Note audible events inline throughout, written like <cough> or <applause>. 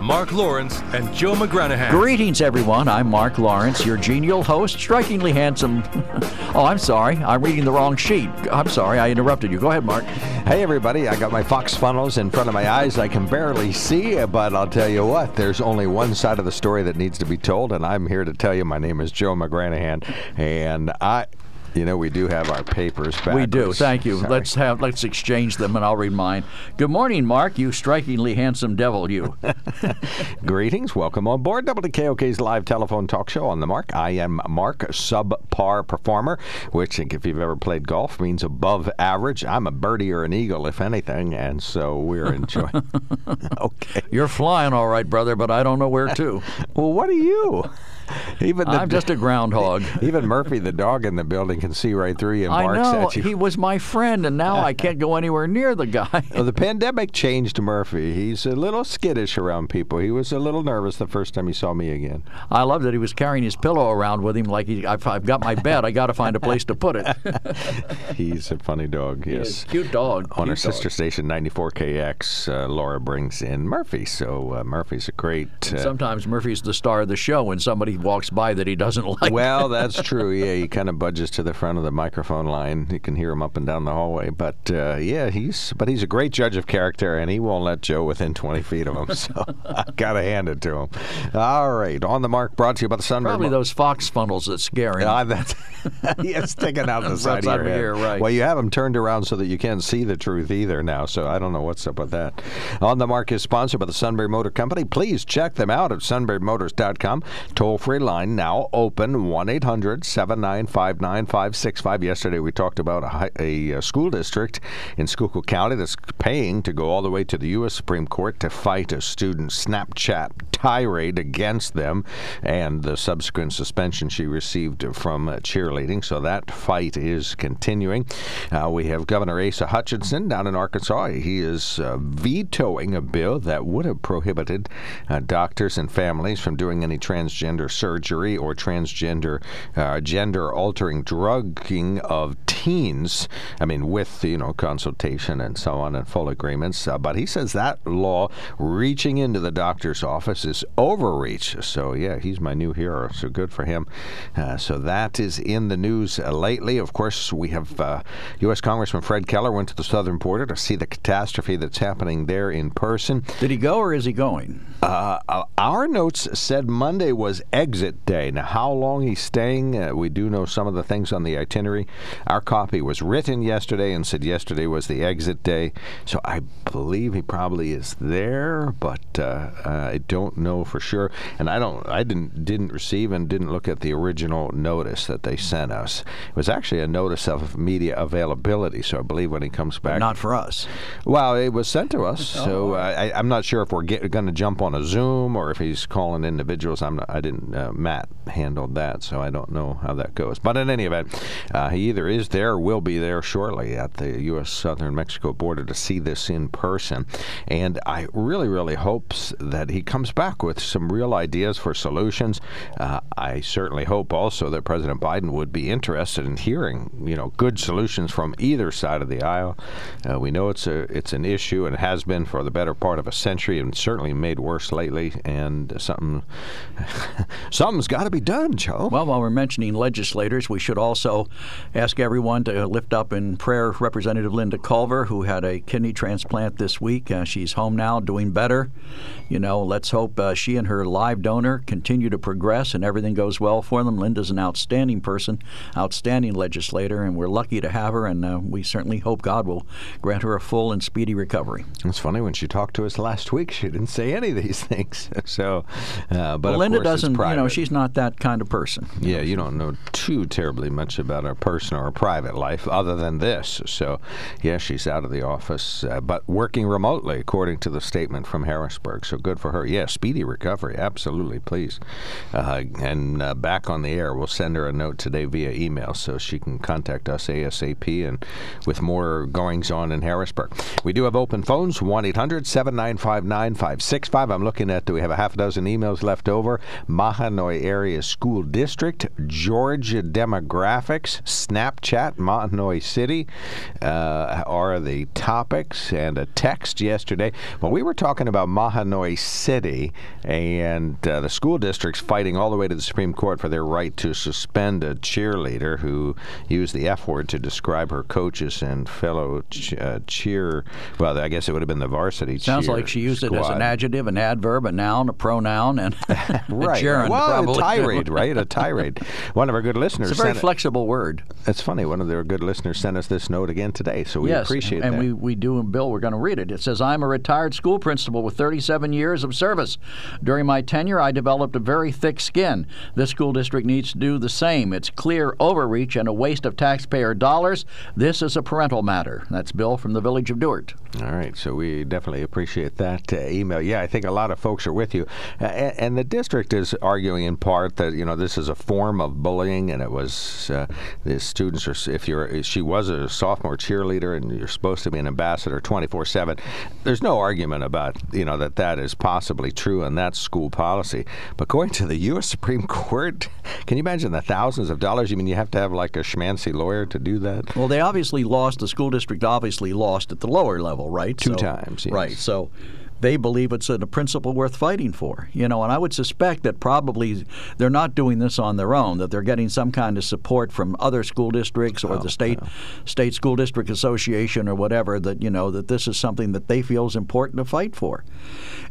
Mark Lawrence and Joe McGranahan. Greetings, everyone. I'm Mark Lawrence, your genial host, strikingly handsome. <laughs> oh, I'm sorry. I'm reading the wrong sheet. I'm sorry. I interrupted you. Go ahead, Mark. Hey, everybody. I got my Fox funnels in front of my eyes. I can barely see, but I'll tell you what, there's only one side of the story that needs to be told, and I'm here to tell you my name is Joe McGranahan, and I. You know, we do have our papers back. We do. Thank you. Sorry. Let's have let's exchange them, and I'll read mine. Good morning, Mark. You strikingly handsome devil, you. <laughs> Greetings. Welcome on board WKOK's live telephone talk show on the mark. I am Mark, subpar performer, which, if you've ever played golf, means above average. I'm a birdie or an eagle, if anything, and so we're <laughs> enjoying. <laughs> okay. You're flying all right, brother, but I don't know where to. Well, what are you? <laughs> Even the, I'm just a groundhog. <laughs> even Murphy, the dog in the building, can see right through you and I barks know at you. he was my friend, and now I can't go anywhere near the guy. <laughs> Well, the pandemic changed Murphy. He's a little skittish around people. He was a little nervous the first time he saw me again. I love that he was carrying his pillow around with him like he, I've, I've got my bed. I got to find a place to put it. He's a funny dog, yes. cute dog. On our cute dog. sister station, 94KX, uh, Laura brings in Murphy. So uh, Murphy's a great. Uh, Sometimes Murphy's the star of the show when somebody walks by that he doesn't <laughs> like. well, that's true. Yeah, he kind of budges to the front of the microphone line. You can hear him up and down the hallway. But uh, yeah, he's but he's a great judge of character, and he won't let Joe within 20 feet of him. <laughs> So I gotta hand it to him. All right, on the mark, brought to you by the Sunbury. Probably Mo- those fox funnels that scare him. Ah, that's <laughs> yeah, sticking out the side of your head. here, right. Well, you have them turned around so that you can't see the truth either now. So I don't know what's up with that. On the Mark is sponsored by the Sunbury Motor Company. Please check them out at sunburymotors.com. Toll free line now open 1 800 795 9565. Yesterday we talked about a, a, uh, school district in Schuylkill County that's paying to go all the way to the U.S. Supreme Court to fight a student Snapchat tirade against them and the subsequent suspension she received from uh, cheerleading. So that fight is continuing. Uh, we have Governor Asa Hutchinson down in Arkansas. He is uh, vetoing a bill that would have prohibited uh, doctors and families from doing any transgender surgery or transgender uh, gender altering drugging of teens. I mean, with you know consultation and so on and full agreements. Uh, but he says that law reaching into the doctor's office is overreach. So yeah, he's my new hero. So good for him. Uh, so that is in the news uh, lately. Of course, we have uh, U.S. Congressman Fred Keller went to the southern border to see the catastrophe that's happening there in person. Did he go or is he going? Uh, uh, our notes said Monday was exit day. Now, how long he's staying, uh, we do know some of the things on the itinerary. Our copy was written yesterday and said yesterday was the exit day. So I believe he probably is there, but uh, I don't know for sure. And I don't, I didn't didn't receive and didn't look at the original notice that they sent us. It was actually a notice of media availability. So I believe when he comes back, Not for us. well, it was sent to us, so uh, I, I'm not sure if we're going to jump on a Zoom or if he's calling individuals. I'm not, I didn't. Uh, Matt handled that, so I don't know how that goes. But in any event, uh, he either is there or will be there shortly at the U.S. southern Mexico border to see this in person. And I really, really hope that he comes back with some real ideas for solutions. Uh, I certainly hope also that President Biden would be interested in hearing, you know, good solutions from either side of the aisle. Uh, we know it's a it's an issue and has been for the better part of a century, and certainly made worse lately. And something <laughs> something's got to be done, Joe. Well, while we're mentioning legislators, we should also ask everyone to lift up in prayer Representative Linda Culver, who had a kidney transplant this week. Uh, she's home now, doing better. You know, let's hope uh, she and her live donor continue to progress and everything goes well for them. Linda's an outstanding person, outstanding legislator, and we're lucky to have her, and uh, we certainly hope God will grant her a full and speedy recovery. It's funny when she talked to us last week, she didn't say any of these <laughs> things. so, uh, but well, Linda course, doesn't. You know, she's not that kind of person. Yeah, you don't know too terribly much about her personal or private life other than this. So, yeah, she's out of the office, uh, but working remotely, according to the statement from Harrisburg. So good for her. Yeah, speedy recovery. Absolutely, please. Uh, and uh, back on the air, we'll send her a note today via email so she can contact us ASAP and with more goings on in Harrisburg. We do have open phones 1 800 795 9565. I'm looking at, do we have a half a dozen emails left over? Mahanoy Area School District, Georgia Demographics, Snapchat, Mahanoy City uh, are the topics, and a text yesterday. Well, we were talking about Mahanoy City and uh, the school districts fighting all the way to the Supreme Court for their right to suspend a cheerleader who used the F word to describe her coaches and fellow ch- uh, cheer. Well, I guess it would have been the varsity. Sounds like she used squad. it as an adjective, an adverb, a noun, a pronoun, and <laughs> <laughs> right. Well, probably. a tirade, right? A tirade. <laughs> One of our good listeners. It's a very flexible word. It's funny. One of their good listeners sent us this note again today, so we yes, appreciate and that. we, we do, and Bill, we're going to read it. It says, I'm a retired school principal with 37 years of service. During my tenure, I developed a very thick skin. This school district needs to do the same. It's clear overreach and a waste of taxpayer dollars. This is a parental matter. That's Bill from the village of Dewart. All right, so we definitely appreciate that uh, email. Yeah, I think a lot of folks are with you, uh, and, and, the district is arguing in part that you know this is a form of bullying, and it was uh, the students are. If you're, she was a sophomore cheerleader, and you're supposed to be an ambassador 24/7. There's no argument about you know that that is possibly true, and that's school policy. But going to the U.S. Supreme Court, can you imagine the thousands of dollars? You mean you have to have like a schmancy lawyer to do that? Well, they obviously lost. The school district obviously lost at the lower level right? Two so, times, yes. Right. So they believe it's a, principle worth fighting for. You know, and I would suspect that probably they're not doing this on their own. That they're getting some kind of support from other school districts or Oh, the state yeah. state school district association or whatever. That you know that this is something that they feel is important to fight for.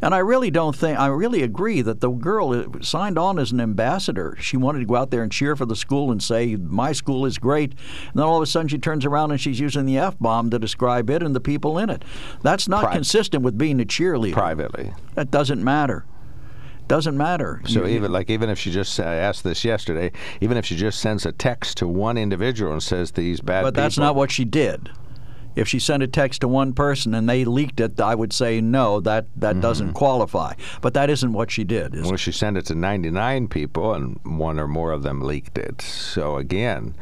And I really don't think I really agree that the girl uh, signed on as an ambassador. She wanted to go out there and cheer for the school and say my school is great. And then all of a sudden she turns around and she's using the f bomb to describe it and the people in it. That's not Pri- consistent with being a cheerleader. Privately. That doesn't matter. Doesn't matter. So You- even like even if she just uh, asked this yesterday, even if she just sends a text to one individual and says these bad but that's not what she did. If she sent a text to one person and they leaked it, I would say no, that, that Mm-hmm. doesn't qualify. But that isn't what she did. Well, she sent it to 99 people, and one or more of them leaked it. So again,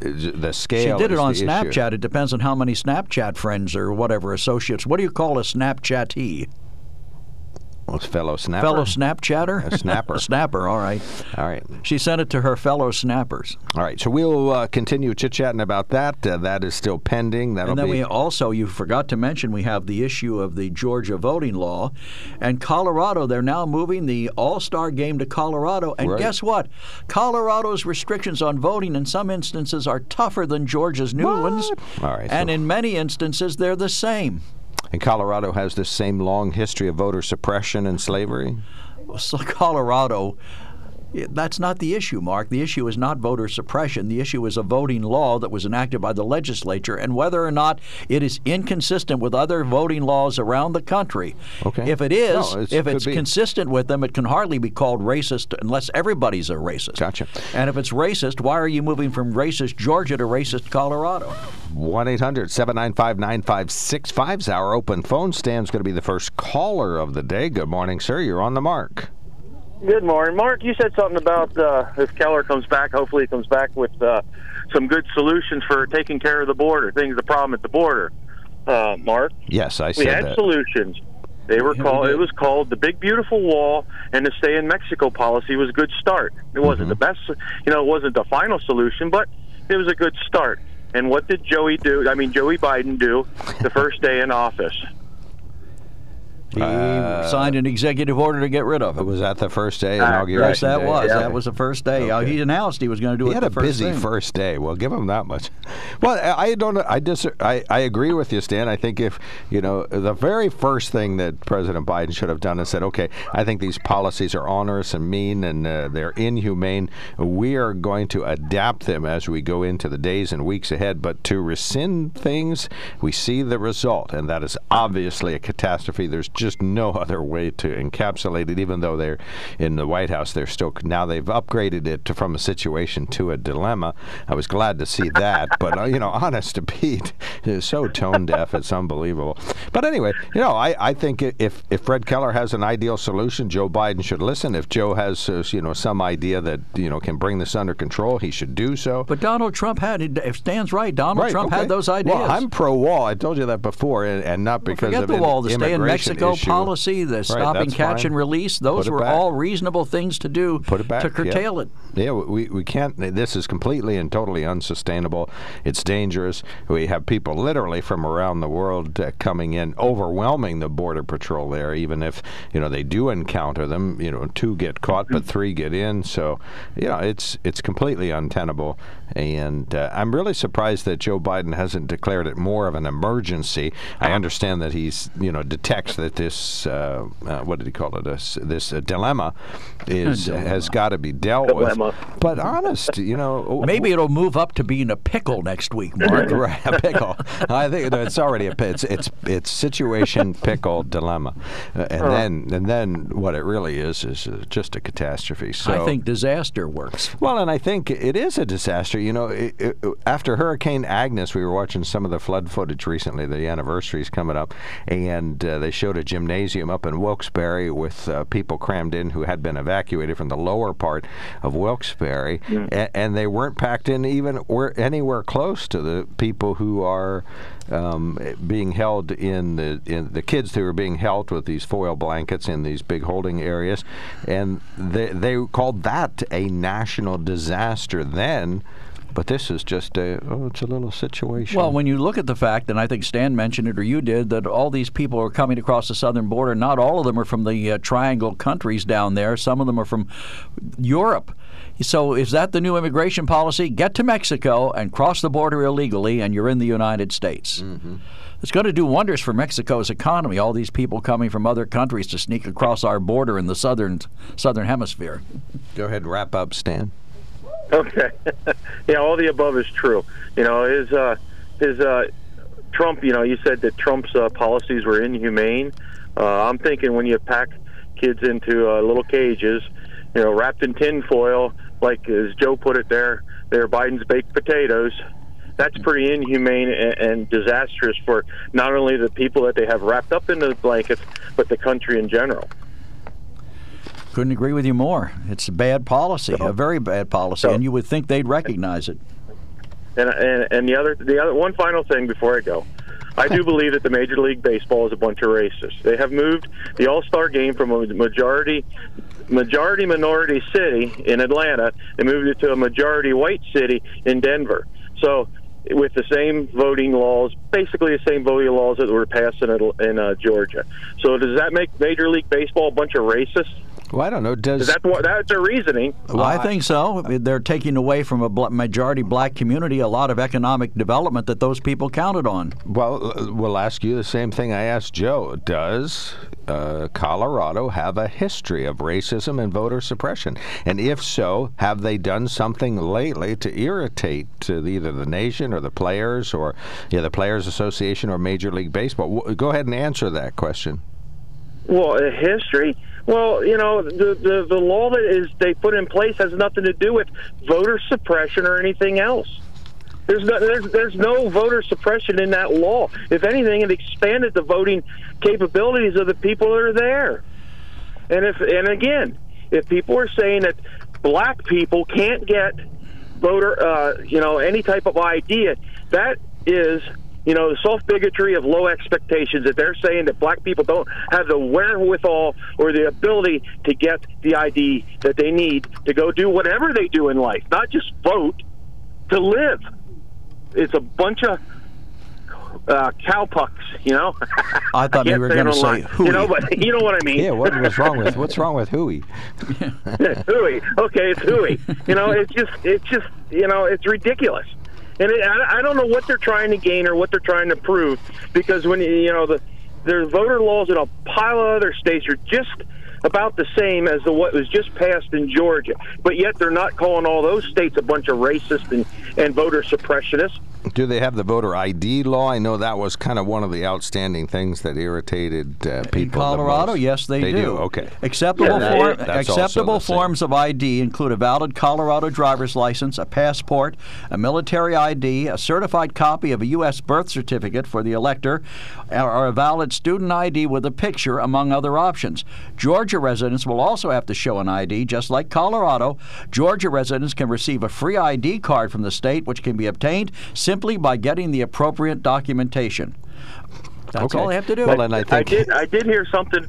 the She did it on the issue. Snapchat. It depends on how many Snapchat friends or whatever associates. What do you call a Snapchatee? Well, fellow snapper. Fellow Snapchatter? A snapper. <laughs> a snapper, all right. All right, She sent it to her fellow snappers. all right. So we'll uh, continue chit chatting about that. Uh, that is still pending. That'll And then be. we also, you forgot to mention, we have the issue of the Georgia voting law. And Colorado, they're now moving the All Star game to Colorado. And Right. guess what? Colorado's restrictions on voting in some instances are tougher than Georgia's new What? ones. All right, And so- in many instances, they're the same. And Colorado has this same long history of voter suppression and slavery. So Colorado, that's not the issue, Mark. The issue is not voter suppression. The issue is a voting law that was enacted by the legislature and whether or not it is inconsistent with other voting laws around the country. Okay. If it is, No, it's- if it's be. consistent with them, it can hardly be called racist unless everybody's a racist. Gotcha. And if it's racist, why are you moving from racist Georgia to racist Colorado? 1 800 795 9565 is our open phone. Stan's going to be the first caller of the day. Good morning, sir. You're on the mark. Good morning, Mark. You said something about uh, if Keller comes back. Hopefully, he comes back with uh, some good solutions for taking care of the border, things the problem at the border. Uh, Mark, Yes, I said we had that. solutions. They were Yeah, called. did. It was called the Big Beautiful Wall, and the Stay in Mexico policy was a good start. It wasn't the best, you know, it wasn't the final solution, but it was a good start. And what did Joey do? I mean, Joey Biden do the first day in office? He uh, signed an executive order to get rid of it. Was that the first day inauguration? Yes, that day? was. Yeah. That was the first day. Uh, okay. he announced he was going to do he it. He had a busy thing. first day. Well, give him that much. Well, I don't. I dis. I, I agree with you, Stan. I think if you know the very first thing that President Biden should have done is said, okay, I think these policies are onerous and mean and uh, they're inhumane. We are going to adapt them as we go into the days and weeks ahead. But to rescind things, we see the result, and that is obviously a catastrophe. There's just no <laughs> other way to encapsulate it. Even though they're in the White House, they're still now they've upgraded it to, from a situation to a dilemma. I was glad to see that, but uh, you know, <laughs> honest to Pete, is so tone deaf, it's unbelievable. But anyway, you know, I, I think if if Fred Keller has an ideal solution, Joe Biden should listen. If Joe has uh, you know some idea that you know can bring this under control, he should do so. But Donald Trump had if Stan's right, Donald right, Trump okay. had those ideas. Well, I'm pro wall. I told you that before, and, and not because well, of the wall, the stay in Mexico issue. policy, the right, stopping catch fine. and release. Those were back. all reasonable things to do Put it back, to curtail yeah. it. Yeah, we, we can't. This is completely and totally unsustainable. It's dangerous. We have people literally from around the world uh, coming in, overwhelming the border patrol there. Even if you know they do encounter them, you know, two get caught, but three get in. So, you know, it's it's completely untenable. And uh, I'm really surprised that Joe Biden hasn't declared it more of an emergency. I understand that he's you know detects that this uh, uh, what did he call it this this uh, dilemma is Dilemma. has got to be dealt Dilemma. with. But honest, you know, Maybe it'll move up to being a pickle next week, Mark. <laughs> right, a pickle. I think it's already a it's it's it's situation pickle dilemma, uh, and then and then what it really is is uh, just a catastrophe. So I think disaster works. well, and I think it is a disaster. You know, it, it, after Hurricane Agnes, we were watching some of the flood footage recently. The anniversary is coming up, and uh, they showed a gymnasium up in Wilkes-Barre with uh, people crammed in who had been evacuated from the lower part of Wilkes-Barre, a- and they weren't packed in even where, anywhere close to the people who are um, being held in the in the kids who are being held with these foil blankets in these big holding areas, and they they called that a national disaster then. But this is just a oh, it's a little situation. Well, when you look at the fact, and I think Stan mentioned it or you did, that all these people are coming across the southern border. Not all of them are from the uh, Triangle countries down there. Some of them are from Europe. So is that the new immigration policy? Get to Mexico and cross the border illegally, and you're in the United States. Mm-hmm. It's going to do wonders for Mexico's economy. All these people coming from other countries to sneak across our border in the southern southern hemisphere. go ahead wrap up, Stan. Okay. <laughs> yeah, all the above is true. You know, his uh, his uh, Trump. You know, you said that Trump's uh, policies were inhumane. Uh, I'm thinking when you pack kids into uh, little cages, you know, wrapped in tin foil, like as Joe put it there, they're Biden's baked potatoes. That's pretty inhumane and, and disastrous for not only the people that they have wrapped up in the blankets, but the country in general. Couldn't agree with you more. It's a bad policy, a very bad policy, So- and you would think they'd recognize it. And, and and the other the other one final thing before I go, I do <laughs> believe that the Major League Baseball is a bunch of racists. They have moved the All Star game from a majority majority minority city in Atlanta and moved it to a majority white city in Denver. So with the same voting laws, basically the same voting laws that were passed in in uh, Georgia. So does that make Major League Baseball a bunch of racists? Well, I don't know. Does That's what that's their reasoning. Well, I think so. They're taking away from a majority black community a lot of economic development that those people counted on. Well, uh, we'll ask you the same thing I asked Joe. Does uh, Colorado have a history of racism and voter suppression? And if so, have they done something lately to irritate uh, either the nation or the players or yeah, the Players Association or Major League Baseball? W- Go ahead and answer that question. Well, uh, history. Well, you know, the, the the law that is they put in place has nothing to do with voter suppression or anything else. There's no there's there's no voter suppression in that law. If anything, it expanded the voting capabilities of the people that are there. And if and again, if people are saying that black people can't get voter, uh, you know, any type of idea, that is you know, the soft bigotry of low expectations that they're saying that black people don't have the wherewithal or the ability to get the ID that they need to go do whatever they do in life, not just vote, to live. It's a bunch of uh, cowpucks. You know. I thought <laughs> I you were going to say hooey. You know, but <laughs> you know what I mean. Yeah, what was wrong with what's wrong with hooey? <laughs> hooey. Okay, it's hooey. You know, it's just it's just you know it's ridiculous. And it, I, I don't know what they're trying to gain or what they're trying to prove because when you know the there's voter laws in a pile of other states are just about the same as the what was just passed in Georgia, but yet they're not calling all those states a bunch of racist and, and voter suppressionists. Do they have the voter ID law? I know that was kind of one of the outstanding things that irritated uh, people. In Colorado, yes, they, they do. do. Okay. Acceptable, Yeah, form, acceptable also same. forms of ID include a valid Colorado driver's license, a passport, a military ID, a certified copy of a U.S. birth certificate for the elector, or a valid student ID with a picture, among other options. Georgia residents will also have to show an ID, just like Colorado. Georgia residents can receive a free ID card from the state, which can be obtained simply by getting the appropriate documentation. That's Okay. all they have to do. Well, and I think... I did I did hear something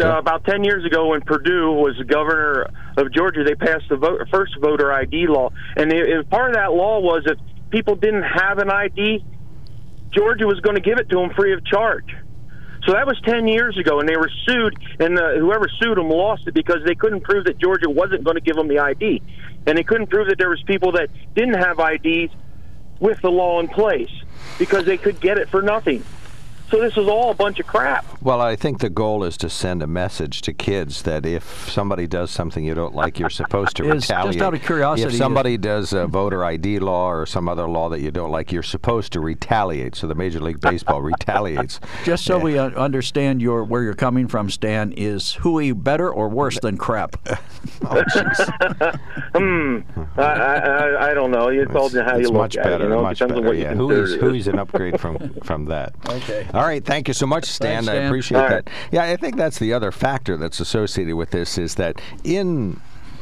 uh, about ten years ago when Perdue was the governor of Georgia. They passed the vote, first voter ID law, and it- part of that law was if people didn't have an ID, Georgia was going to give it to them free of charge. So that was 10 years ago, and they were sued, and uh, whoever sued them lost it because they couldn't prove that Georgia wasn't going to give them the ID, and they couldn't prove that there was people that didn't have IDs with the law in place because they could get it for nothing. So this is all a bunch of crap. Well, I think the goal is to send a message to kids that if somebody does something you don't like, you're supposed to <laughs> Is- just retaliate. out of curiosity, if is- somebody does a voter ID law or some other law that you don't like, you're supposed to retaliate. So the Major League Baseball retaliates. <laughs> Just so we uh, understand your where you're coming from, Stan, is hooey better or worse than crap? <laughs> Oh, jeez. I, I, I- I don't know. It's all how you it's look much at better. it. You know, much depends better. on what yeah, consider Who is Who is an upgrade from from that? Okay. All right. Thank you so much, Stan. Thanks, I appreciate All right. that. Yeah, I think that's the other factor that's associated with this is that in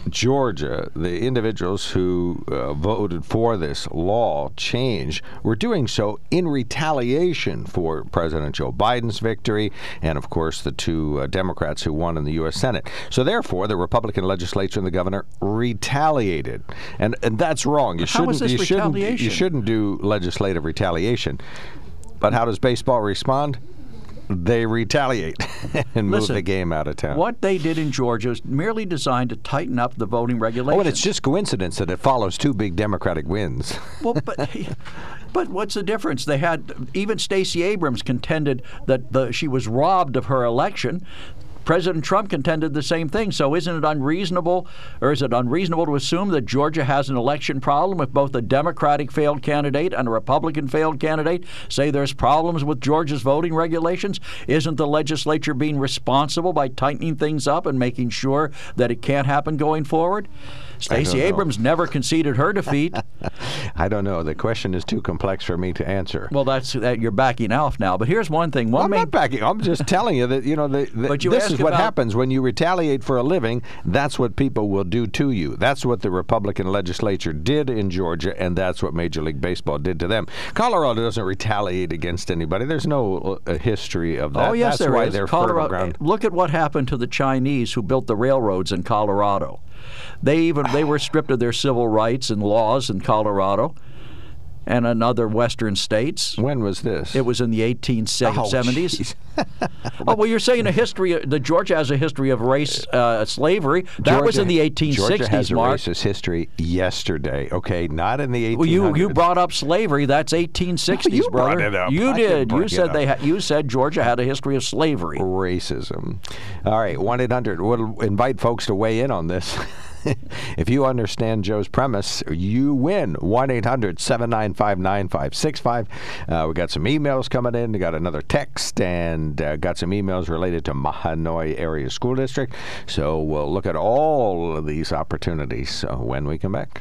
Georgia, the individuals who uh, voted for this law change were doing so in retaliation for President Joe Biden's victory and, of course, the two uh, Democrats who won in the U.S. Senate. So, therefore, the Republican legislature and the governor retaliated, and and that's wrong. You How shouldn't. is this you shouldn't. You shouldn't do legislative retaliation. But how does baseball respond? They retaliate <laughs> and move Listen, the game out of town. What they did in Georgia is merely designed to tighten up the voting regulations. Oh, and it's just coincidence that it follows two big Democratic wins. <laughs> well, but. <laughs> But what's the difference? They had even Stacey Abrams contended that the, she was robbed of her election. President Trump contended the same thing. So isn't it unreasonable, or is it unreasonable to assume that Georgia has an election problem if both a Democratic failed candidate and a Republican failed candidate say there's problems with Georgia's voting regulations? Isn't the legislature being responsible by tightening things up and making sure that it can't happen going forward? Stacey. Abrams never conceded her defeat. <laughs> I don't know. The question is too complex for me to answer. Well, that's that you're backing off now. But here's one thing. One I'm main, not backing. I'm just <laughs> telling you that you know the, the, you this is what about- happens when you retaliate for a living. That's what people will do to you. That's what the Republican legislature did in Georgia, and that's what Major League Baseball did to them. Colorado doesn't retaliate against anybody. There's no uh, history of that. Oh yes, that's there why is. they're Colorado. Look at what happened to the Chinese who built the railroads in Colorado. They even they were stripped of their civil rights and laws in Colorado, and in other Western states. When was this? It was in the 1870s. jeez. <laughs> <laughs> Oh, well, you're saying a history. The Georgia has a history of race uh, slavery. That was in the 1860s, Georgia has a racist history yesterday. Okay, not in the 1800s. Well, you you brought up slavery. That's 1860s, you brother. brought it up. You I did. You said they. Ha- you said Georgia had a history of slavery. racism. All right, 1 800. We'll invite folks to weigh in on this. <laughs> <laughs> if you understand Joe's premise, you win. 1 800 795 9565. Uh, We got some emails coming in. We got another text and uh, got some emails related to Mahanoy Area School District. So we'll look at all of these opportunities uh, when we come back.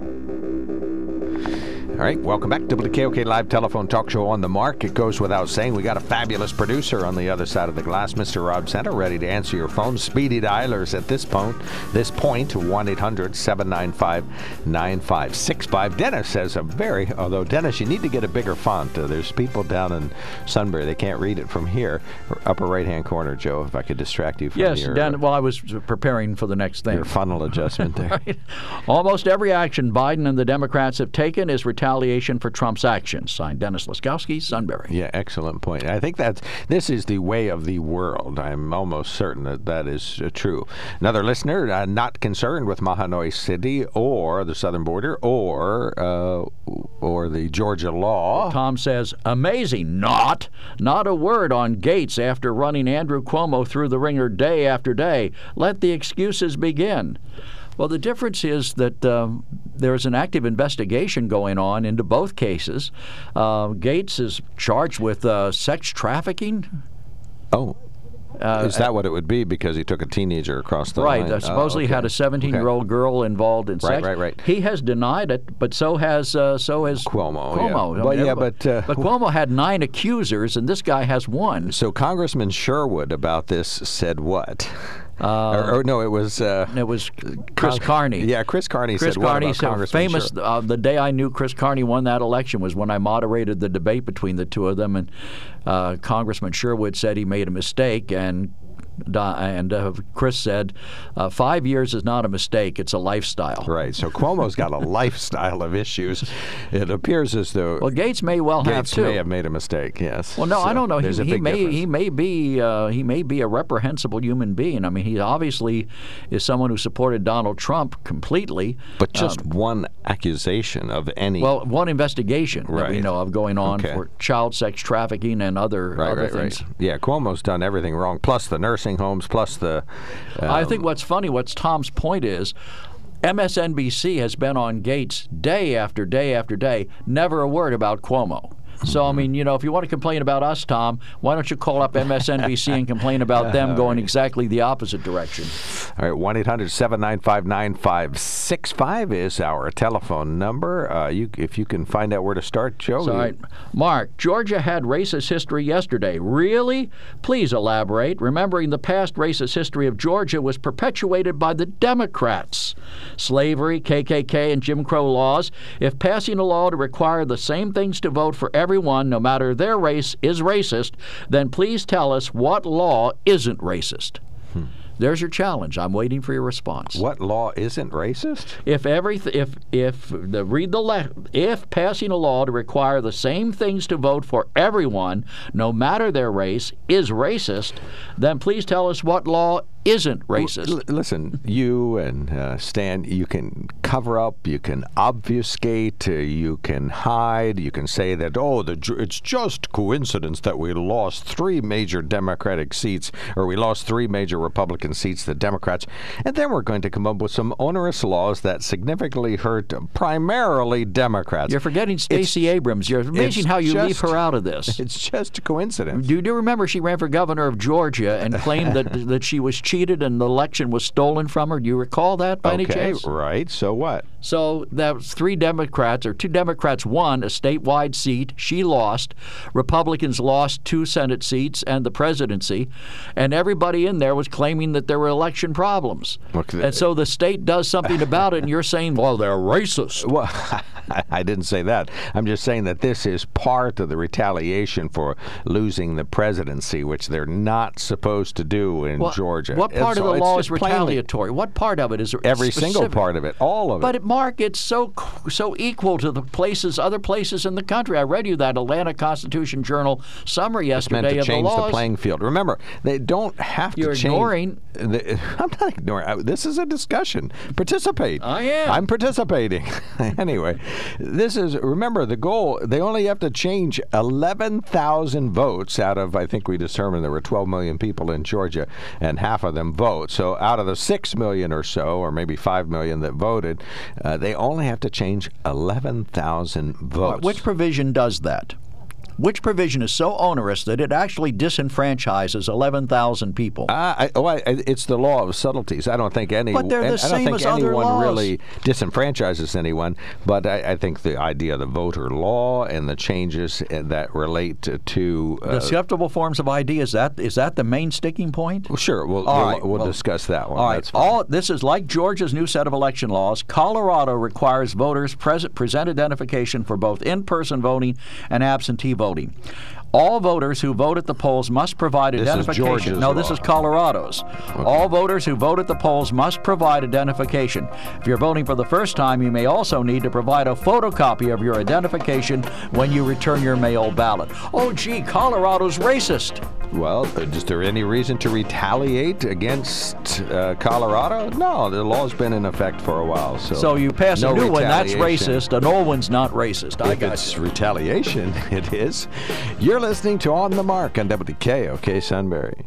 All right, welcome back to the KOK Live Telephone Talk Show on the Mark. It goes without saying, we got a fabulous producer on the other side of the glass, Mr. Rob Center, ready to answer your phone. Speedy dialers at this point, this point, 1-800-795-9565. Dennis says a very, although Dennis, you need to get a bigger font. Uh, there's people down in Sunbury, they can't read it from here. Upper right-hand corner, Joe, if I could distract you from Yes, your, Dan, well, I was preparing for the next thing. your funnel adjustment there. <laughs> Right. Almost every action Biden and the Democrats have taken is retaliation for Trump's actions. Signed Dennis Laskowski, Sunbury. Yeah, excellent point. I think that's this is the way of the world. I'm almost certain that that is uh, true. Another listener, uh, not concerned with Mahanoy City or the southern border or uh, or the Georgia law. Tom says, amazing. Not. Not a word on Gates after running Andrew Cuomo through the wringer day after day. Let the excuses begin. Well, the difference is that um, there's an active investigation going on into both cases. Uh, Gates is charged with uh, sex trafficking. Oh. is that what it would be because he took a teenager across the right. line? Uh, supposedly oh, okay. had a 17-year-old girl involved in Right, sex. right, right. right. He has denied it, but so has uh, so has Cuomo, yeah. Cuomo. I Well, mean, yeah, but, uh, but Cuomo had nine accusers, and this guy has one. So Congressman Sherwood about this said what? Or, or no, it was uh, It was Chris Carney. Yeah, Chris Carney Chris said what Carney said famous. Uh, the day I knew Chris Carney won that election was when I moderated the debate between the two of them, and uh, Congressman Sherwood said he made a mistake, and and uh, Chris said, uh, five years is not a mistake; it's a lifestyle. Right. So Cuomo's got a <laughs> lifestyle of issues. It appears as though Well, Gates may well have Gates too. may have made a mistake. Yes. Well, no, I don't know. He, he may difference. he may be uh, he may be a reprehensible human being. I mean, he obviously is someone who supported Donald Trump completely. But just one accusation of any. Um, Well, one investigation that we Right. know of going on Okay. for child sex trafficking and other right, other right, things. right. Yeah, Cuomo's done everything wrong. Plus the nursing homes. Plus the. I um, think what's funny, what's Tom's point is. MSNBC has been on Gates day after day after day, never a word about Cuomo. So, I mean, you know, if you want to complain about us, Tom, why don't you call up MSNBC and complain about <laughs> them going exactly the opposite direction? All right, 1 800 795 9565 is our telephone number. Uh, you, if you can find out where to start, Joe. All right. Mark, Georgia had racist history yesterday. Really? Please elaborate. Remembering the past racist history of Georgia was perpetuated by the Democrats. Slavery, KKK, and Jim Crow laws. If passing a law to require the same things to vote for everyone, no matter their race, is racist, then please tell us what law isn't racist. There's your challenge. I'm waiting for your response. What law isn't racist? If every if if the read the le- if passing a law to require the same things to vote for everyone, no matter their race, is racist, then please tell us what law isn't racist. L- listen, you and uh, Stan, you can cover up, you can obfuscate, uh, you can hide, you can say that oh, the, it's just coincidence that we lost three major Democratic seats, or we lost three major Republican seats, the Democrats, and then we're going to come up with some onerous laws that significantly hurt primarily Democrats. You're forgetting Stacey Abrams. You're amazing how you leave her out of this. <laughs> It's just a coincidence. Do you do remember she ran for governor of Georgia and claimed that <laughs> that she was cheated and the election was stolen from her? Do you recall that by any okay, chance? right. So what? So that was three Democrats, or two Democrats won a statewide seat. She lost. Republicans lost two Senate seats and the presidency. And everybody in there was claiming that there were election problems. Look, and so the state does something about it, and you're saying, well, they're racist. Well, <laughs> I didn't say that. I'm just saying that this is part of the retaliation for losing the presidency, which they're not supposed to do in Well, Georgia. What part It's- of the law is plainly- retaliatory? What part of it is Every specific? single part of it, all of But it. it, Mark, it's so so equal to the places, other places in the country. I read you that Atlanta Constitution Journal summary yesterday It's meant to of the change laws. the playing field. Remember, they don't have You're to change. ignoring- The, <laughs> I'm not ignoring. I- This is a discussion. Participate. I am. I'm participating. <laughs> anyway, this is. Remember, the goal. They only have to change 11,000 votes out of. I think we determined there were 12 million people in Georgia, and half of them vote. So out of the six million or so, or maybe five million that voted, uh, they only have to change 11,000 votes. Which provision does that? Which provision is so onerous that it actually disenfranchises 11,000 people? Uh, I, oh, I, it's the law of subtleties. I don't think any. But they're the I don't same think as other anyone laws. really disenfranchises anyone. But I, I think the idea of the voter law and the changes uh, that relate to. to uh, the acceptable forms of ID is that is that the main sticking point? well, sure, we'll All we'll, right, we'll well, discuss that one. All right. All this is like Georgia's new set of election laws. Colorado requires voters present present identification for both in-person voting and absentee voting. All voters who vote at the polls must provide This identification. No, this law. is Colorado's. All voters who vote at the polls must provide identification. If you're voting for the first time, you may also need to provide a photocopy of your identification when you return your mail ballot. Oh, gee, Colorado's racist. Well, is there any reason to retaliate against uh, Colorado? No, the law's been in effect for a while. So, So you pass no a new one that's racist, an old one's not racist. I If got it's you. retaliation, <laughs> it is. You're listening to On the Mark on WKOK Sunbury.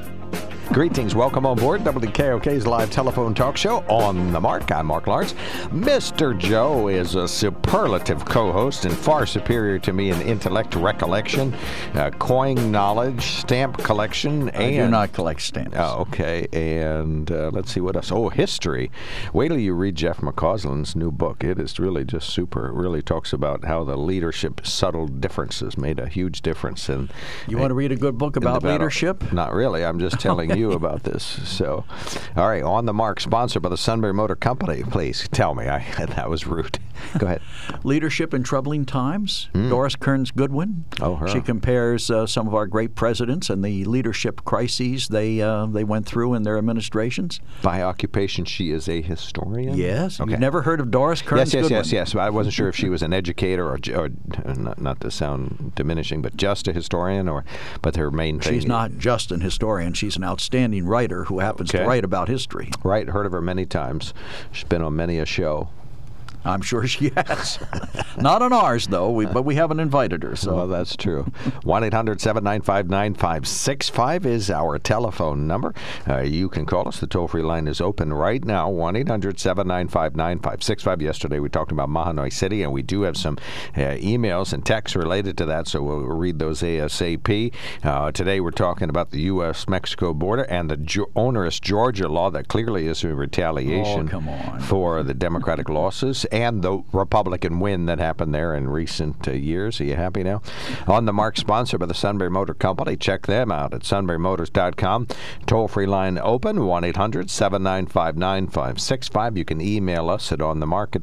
Greetings. Welcome on board WKOK's live telephone talk show on the mark. I'm Mark Lawrence. Mr. Joe is a superlative co host and far superior to me in intellect, recollection, uh, coin knowledge, stamp collection, I and. do not collect stamps. Oh, okay. And uh, let's see what else. Oh, history. Wait till you read Jeff McCausland's new book. It is really just super. It really talks about how the leadership subtle differences made a huge difference. In, You want to read a good book about leadership? Not really. I'm just telling <laughs> you about this. So, all right, on the mark, sponsored by the Sunbury Motor Company. Please tell me. I <laughs> that was rude. Go ahead. <laughs> Leadership in Troubling Times. Doris Kearns Goodwin. Oh, her. She compares uh, some of our great presidents and the leadership crises they uh, they went through in their administrations. By occupation, she is a historian. Yes. Okay. You've never heard of Doris Yes, Kearns yes, Goodwin? yes, yes. I wasn't sure if she was an educator or, or not, not to sound diminishing, but just a historian, or but her main thing. She's not just an historian. She's an outstanding writer who happens Okay. to write about history. Right, heard of her many times. She's been on many a show. I'm sure she <laughs> has. Not on ours, though, we, but we haven't invited her. So Well, that's true. 1 800 795 9565 is our telephone number. Uh, you can call us. The toll free line is open right now 1 800 795 9565. Yesterday we talked about Mahanoy City, and we do have some uh, emails and texts related to that, so we'll read those ASAP. Uh, today we're talking about the U.S. Mexico border and the jo- onerous Georgia law that clearly is a retaliation Oh, come on. for the Democratic losses and the Republican win that happened there in recent uh, years. Are you happy now? On the mark, sponsored by the Sunbury Motor Company. Check them out at sunburymotors.com. Toll free line open 1 800 795 9565. You can email us at onthemark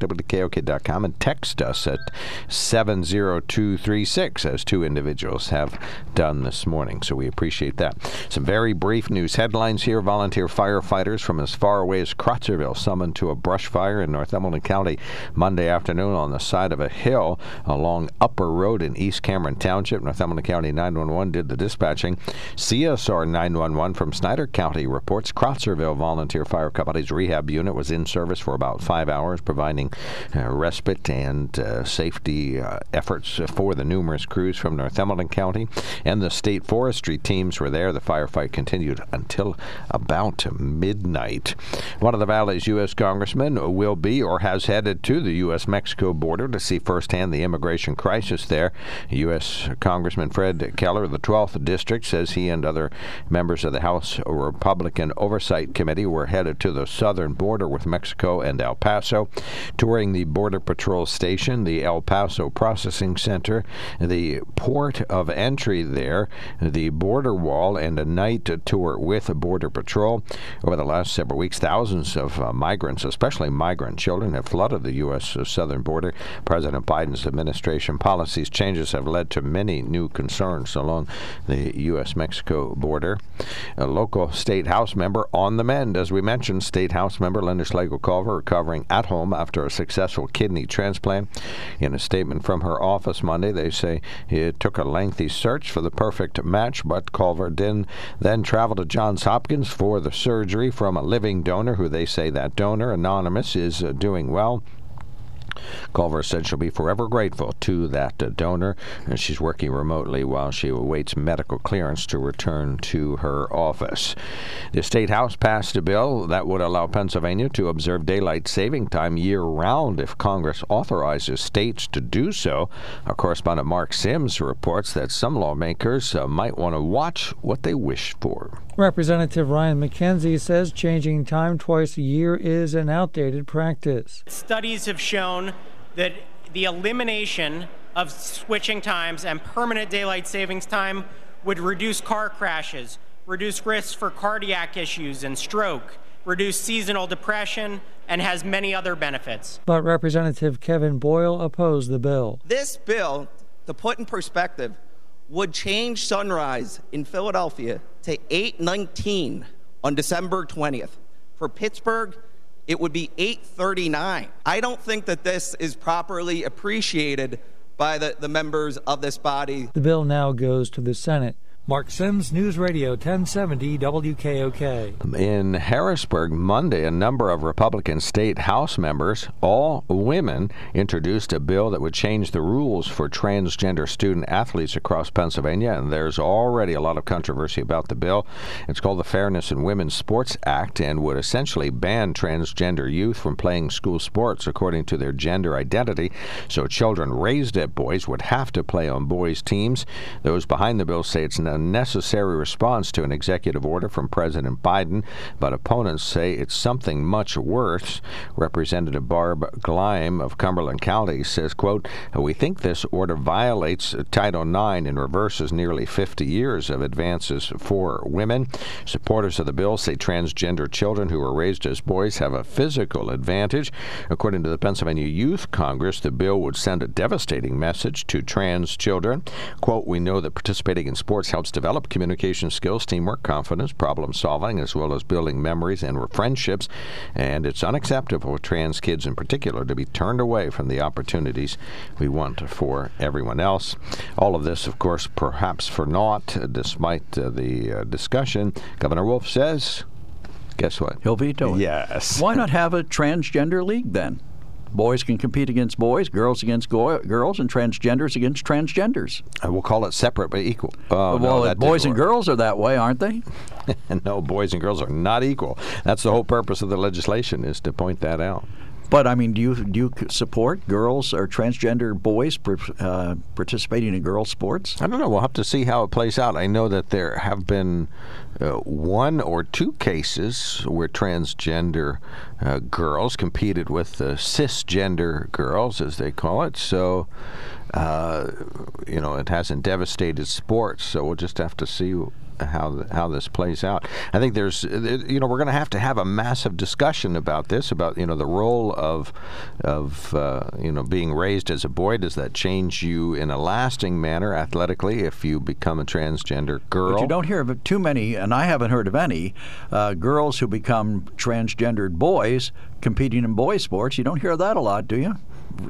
and text us at 70236, as two individuals have done this morning. So we appreciate that. Some very brief news headlines here. Volunteer firefighters from as far away as Kratzerville summoned to a brush fire in Northumberland County Monday afternoon on the side of a hill along Upper Road in East Cameron Township. Northumberland County 911 did the dispatching. CSR 911 from Snyder County reports Kratzerville Volunteer Fire Company's rehab unit was in service for about five hours, providing uh, respite and uh, safety uh, efforts for the numerous crews from Northumberland County. And the state forestry teams were there. The firefight continued until about midnight. One of the Valley's U.S. congressmen will be or has headed to the U.S. Mexico border to see firsthand the immigration crisis there. U.S. Congressman Fred Keller of the 12th District says he and other members of the House Republican Oversight Committee were headed to the southern border with Mexico and El Paso, touring the Border Patrol station, the El Paso Processing Center, the port of entry there, the border wall, and a night tour with Border Patrol. Over the last several weeks, thousands of uh, migrants, especially migrant children, have flooded the U.S. southern border. President Biden's administration policies changes have led to many new concerns along the U.S. Mexico border. A local state House member on the mend, as we mentioned, State House member Linda Schlegel Culver recovering at home after a successful kidney transplant. In a statement from her office Monday, they say it took a lengthy search for the perfect match, but Culver did, then traveled to Johns Hopkins for the surgery from a living donor who they say that donor, anonymous, is uh, doing well. Culver said she'll be forever grateful to that uh, donor, and she's working remotely while she awaits medical clearance to return to her office. The State House passed a bill that would allow Pennsylvania to observe daylight saving time year round if Congress authorizes states to do so. Our correspondent Mark Sims reports that some lawmakers uh, might want to watch what they wish for. Representative Ryan Mackenzie says changing time twice a year is an outdated practice. Studies have shown that the elimination of switching times and permanent daylight savings time would reduce car crashes, reduce risks for cardiac issues and stroke, reduce seasonal depression, and has many other benefits. But Representative Kevin Boyle opposed the bill. This bill, to put in perspective, would change sunrise in Philadelphia to 8:19 on December 20th. For Pittsburgh, it would be 8:39. I don't think that this is properly appreciated by the, the members of this body. The bill now goes to the Senate. Mark Sims, News Radio 1070 WKOK. In Harrisburg, Monday, a number of Republican state House members, all women, introduced a bill that would change the rules for transgender student athletes across Pennsylvania, and there's already a lot of controversy about the bill. It's called the Fairness in Women's Sports Act and would essentially ban transgender youth from playing school sports according to their gender identity. So children raised at boys would have to play on boys' teams. Those behind the bill say it's not necessary response to an executive order from President Biden, but opponents say it's something much worse. Representative Barb Gleim of Cumberland County says, quote, We think this order violates Title IX and reverses nearly 50 years of advances for women. Supporters of the bill say transgender children who are raised as boys have a physical advantage. According to the Pennsylvania Youth Congress, the bill would send a devastating message to trans children. Quote, We know that participating in sports helps develop communication skills, teamwork, confidence, problem solving, as well as building memories and friendships. And it's unacceptable for trans kids in particular to be turned away from the opportunities we want for everyone else. All of this, of course, perhaps for naught, despite uh, the uh, discussion. Governor Wolf says, guess what? He'll veto it. Yes. Why not have a transgender league then? Boys can compete against boys, girls against go- girls, and transgenders against transgenders. Uh, we'll call it separate but equal. Oh, well, no, boys and girls are that way, aren't they? <laughs> no, boys and girls are not equal. That's the whole purpose of the legislation is to point that out. But I mean, do you do you support girls or transgender boys uh, participating in girls' sports? I don't know. We'll have to see how it plays out. I know that there have been uh, one or two cases where transgender uh, girls competed with uh, cisgender girls, as they call it. So, uh, you know, it hasn't devastated sports. So we'll just have to see how how this plays out. I think there's you know we're going to have to have a massive discussion about this about you know the role of of uh, you know being raised as a boy. Does that change you in a lasting manner athletically if you become a transgender girl? But you don't hear of too many, and I haven't heard of any uh, girls who become transgendered boys competing in boy sports. You don't hear that a lot, do you?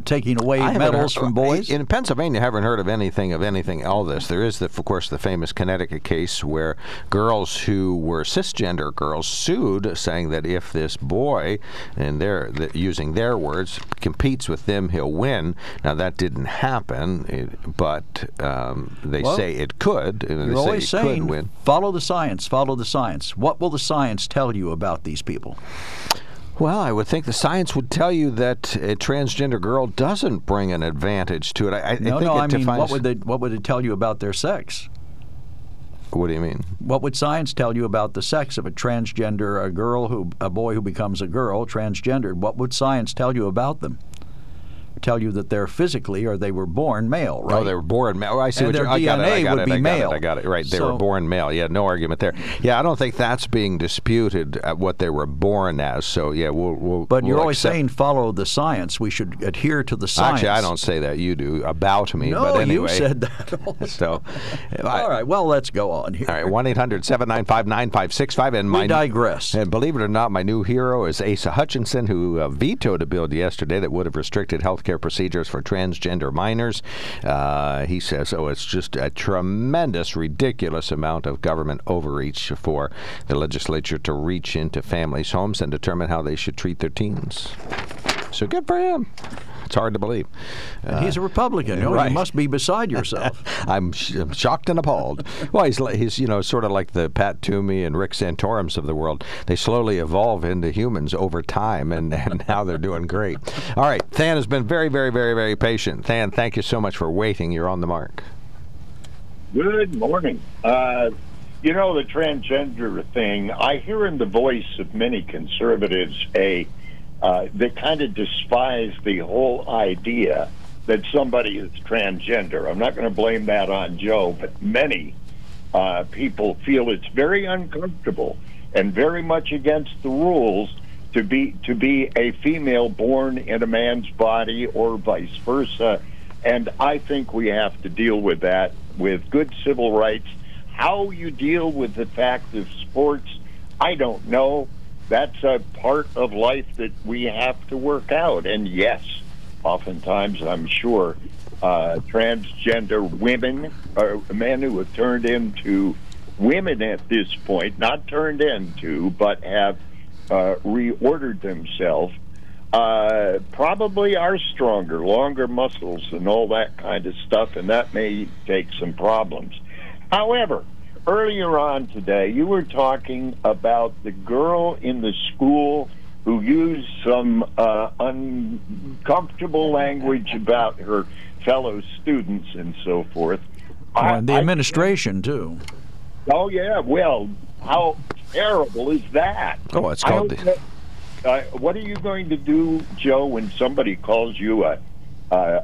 Taking away medals heard- from boys. In Pennsylvania, I haven't heard of anything of anything all this. There is, the, of course, the famous Connecticut case where girls who were cisgender girls sued, saying that if this boy, and that using their words, competes with them, he'll win. Now that didn't happen, it, but um, they Well, say it could. And You're they always say saying, could win. follow the science, follow the science. What will the science tell you about these people? Well, I would think the science would tell you that a transgender girl doesn't bring an advantage to it. I, I no, think no. it I mean, what would they, what would it tell you about their sex? What do you mean? What would science tell you about the sex of a transgender, a girl who, a boy who becomes a girl, transgendered? What would science tell you about them? Tell you that they're physically or they were born male, right? Oh, they were born male. Oh, I see And what you're. their I got it. I DNA got would it. be I got male. It, I got it. Right. They So- were born male. Yeah, no argument there. Yeah, I don't think that's being disputed at what they were born as. So yeah, we'll. we'll But you're always accept- saying follow the science. We should adhere to the science. Actually, I don't say that. You do about me. No, but anyway. you said that. <laughs> So, All right. Well, let's go on here. All right, 1 800 795 9565. And We my digress. And believe it or not, my new hero is Asa Hutchinson, who uh, vetoed a bill yesterday that would have restricted health procedures for transgender minors. Uh, he says, oh, it's just a tremendous, ridiculous amount of government overreach for the legislature to reach into families' homes and determine how they should treat their teens. So good for him. It's hard to believe. And he's a Republican. Oh, right. You must be beside yourself. <laughs> I'm, sh- I'm shocked and appalled. Well, he's he's you know sort of like the Pat Toomey and Rick Santorums of the world. They slowly evolve into humans over time, and, and <laughs> now they're doing great. All right, Than has been very, very, very, very patient. Than, thank you so much for waiting. You're on the mark. Good morning. Uh, you know, the transgender thing, I hear in the voice of many conservatives a uh, they kind of despise the whole idea that somebody is transgender. I'm not going to blame that on Joe, but many uh, people feel it's very uncomfortable and very much against the rules to be to be a female born in a man's body or vice versa. And I think we have to deal with that with good civil rights. How you deal with the fact of sports, I don't know. That's a part of life that we have to work out. And yes, oftentimes I'm sure uh, transgender women or men who have turned into women at this point, not turned into, but have uh, reordered themselves, uh, probably are stronger, longer muscles, and all that kind of stuff, and that may take some problems. However, earlier on today, you were talking about the girl in the school who used some uh, uncomfortable language about her fellow students and so forth. Oh, and the I- administration, too. Oh yeah, well, how terrible is that? Oh, it's called the- uh, what are you going to do, Joe, when somebody calls you a? Uh,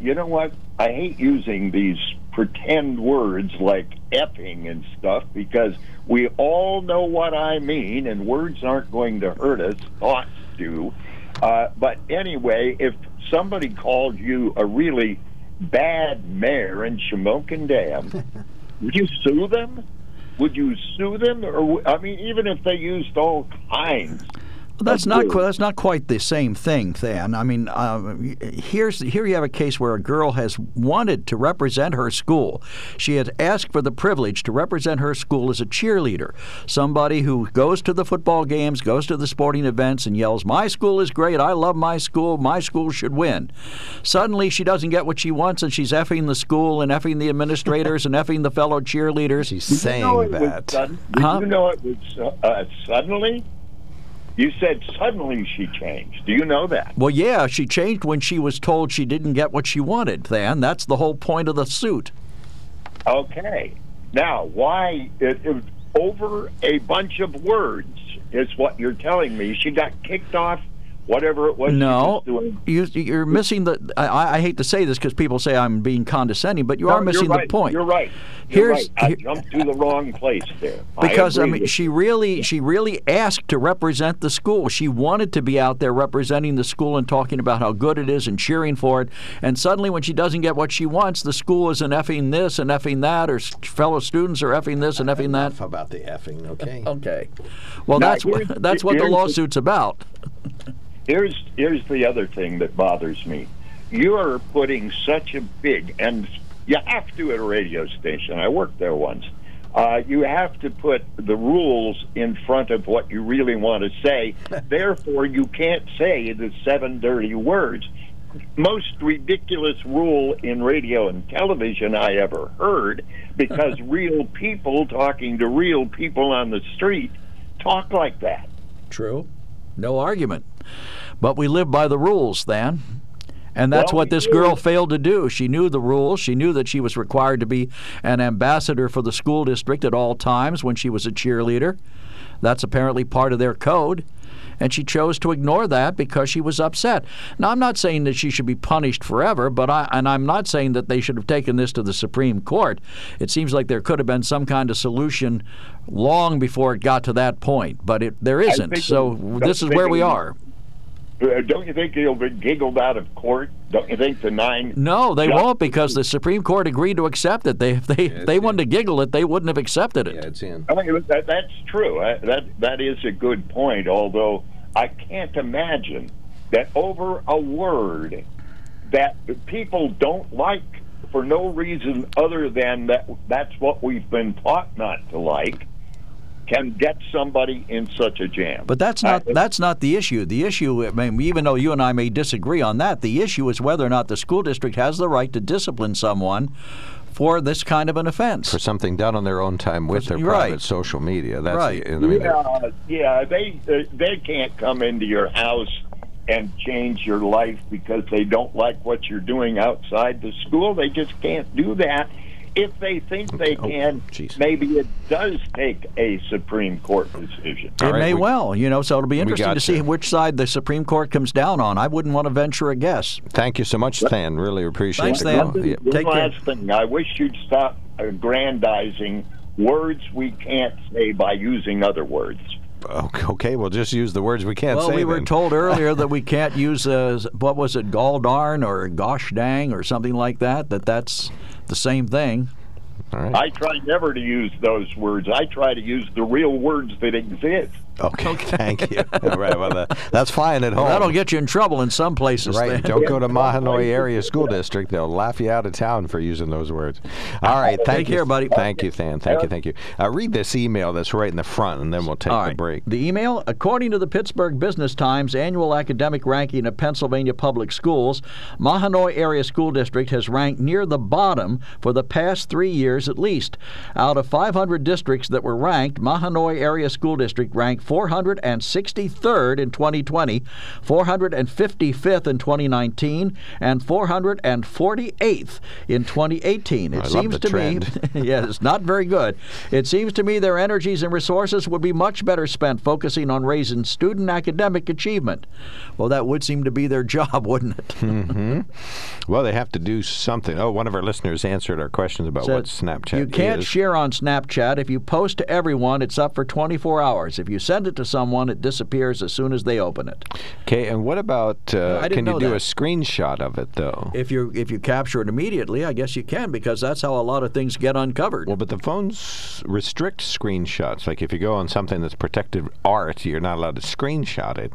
you know what? I hate using these pretend words like effing and stuff because we all know what I mean, and words aren't going to hurt us. Thoughts do. Uh, but anyway, if somebody called you a really bad mayor in Shamokin Dam, <laughs> would you sue them? Would you sue them? Or I mean, even if they used all kinds. Well, that's not qu- that's not quite the same thing, Than. I mean, uh, here's here you have a case where a girl has wanted to represent her school. She had asked for the privilege to represent her school as a cheerleader, somebody who goes to the football games, goes to the sporting events, and yells, "My school is great! I love my school! My school should win." Suddenly, she doesn't get what she wants, and she's effing the school and effing the administrators and effing the fellow cheerleaders. She's Did you saying know it was that. sudden- Did Huh? you know it was uh, uh, suddenly? You said suddenly she changed. Do you know that? Well, yeah, she changed when she was told she didn't get what she wanted, Then That's the whole point of the suit. Okay. Now, why it, it, over a bunch of words is what you're telling me? She got kicked off. Whatever it was. she No, was doing. you, you're missing the. I, I hate to say this because people say I'm being condescending, but you are missing right. the point. You're right. You're Here's- right. I here- jumped to the wrong place there. because I, agree mean, with she you. really, she really asked to represent the school. She wanted to be out there representing the school and talking about how good it is and cheering for it. And suddenly, when she doesn't get what she wants, the school isn't effing this and effing that, or fellow students are effing this and effing that. Enough about the effing, okay? Okay. Well, Now, that's what that's what the- lawsuit's about. Here's here's the other thing that bothers me. You're putting such a big and you have to at a radio station. I worked there once. Uh, you have to put the rules in front of what you really want to say. <laughs> Therefore, you can't say the seven dirty words. Most ridiculous rule in radio and television I ever heard because <laughs> real people talking to real people on the street talk like that. True. No argument. But we live by the rules, then. And that's Well, what this girl failed to do. She knew the rules. She knew that she was required to be an ambassador for the school district at all times when she was a cheerleader. That's apparently part of their code. And she chose to ignore that because she was upset. Now, I'm not saying that she should be punished forever, but I, and I'm not saying that they should have taken this to the Supreme Court. It seems like there could have been some kind of solution long before it got to that point, but it, there isn't. So this is where we are. Uh, Don't you think he'll be giggled out of court? Don't you think the nine? No, they Yeah. won't because the Supreme Court agreed to accept it. They, if they, if they wanted to giggle it, they wouldn't have accepted it. Yeah, it's in. I mean, that, that's true. Uh, That that is a good point. Although I can't imagine that over a word that people don't like for no reason other than that that's what we've been taught not to like can get somebody in such a jam. But that's not I- that's not the issue. The issue, I mean, even though you and I may disagree on that, the issue is whether or not the school district has the right to discipline someone for this kind of an offense. For something done on their own time with their right. private social media. That's Right. I mean, yeah, yeah, they uh, they can't come into your house and change your life because they don't like what you're doing outside the school. They just can't do that. If they think they Oh, can, jeez. maybe it does take a Supreme Court decision. It All right, may we- well, you know, so it'll be interesting got to see which side the Supreme Court comes down on. I wouldn't want to venture a guess. Thank you so much, Stan. Really appreciate Thanks, it. Stan. Oh, yeah. One Take care. last thing. I wish you'd stop aggrandizing words we can't say by using other words. Okay, okay, we'll just use the words we can't Well, say. we were then. told <laughs> earlier that we can't use uh, what was it, gall darn or gosh dang or something like that. That that's the same thing. All right. I try never to use those words. I try to use the real words that exist. Okay, <laughs> thank you. <laughs> All right, well, that, that's fine at home. That'll get you in trouble in some places. Right, then. don't go to <laughs> Mahanoy Area School District. They'll laugh you out of town for using those words. All right, thank Take you. care, buddy. Thank you, Than. Thank you, thank you. Uh, read this email that's right in the front, and then we'll take All the break. The email, according to the Pittsburgh Business Times annual academic ranking of Pennsylvania public schools, Mahanoy Area School District has ranked near the bottom for the past three years at least. Out of 500 districts that were ranked, Mahanoy Area School District ranked 463rd in 2020, 455th in 2019, and 448th in 2018. It I seems to trend. <laughs> me yes, it's not very good. It seems to me their energies and resources would be much better spent focusing on raising student academic achievement. Well, that would seem to be their <laughs> job, wouldn't it? Hmm. Well, they have to do something. Oh, one of our listeners answered our questions about what Said, Snapchat You can't is. share on Snapchat. If you post to everyone, it's up for 24 hours. If you send it to someone, it disappears as soon as they open it. Okay, and what about? Uh, can you do that. a screenshot of it though? If you if you capture it immediately, I guess you can because that's how a lot of things get uncovered. Well, but the phones restrict screenshots. Like if you go on something that's protected art, you're not allowed to screenshot it.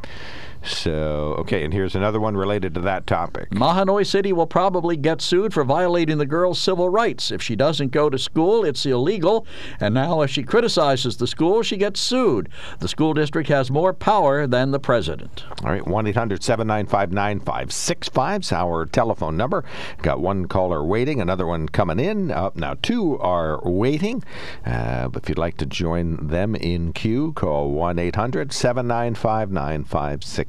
So, okay, and here's another one related to that topic. Mahanoy City will probably get sued for violating the girl's civil rights. If she doesn't go to school, it's illegal. And now, if she criticizes the school, she gets sued. The school district has more power than the president. All right, 1 800 795 9565 is our telephone number. Got one caller waiting, another one coming in. Up now, two are waiting. Uh, if you'd like to join them in queue, call 1 800 795 9565.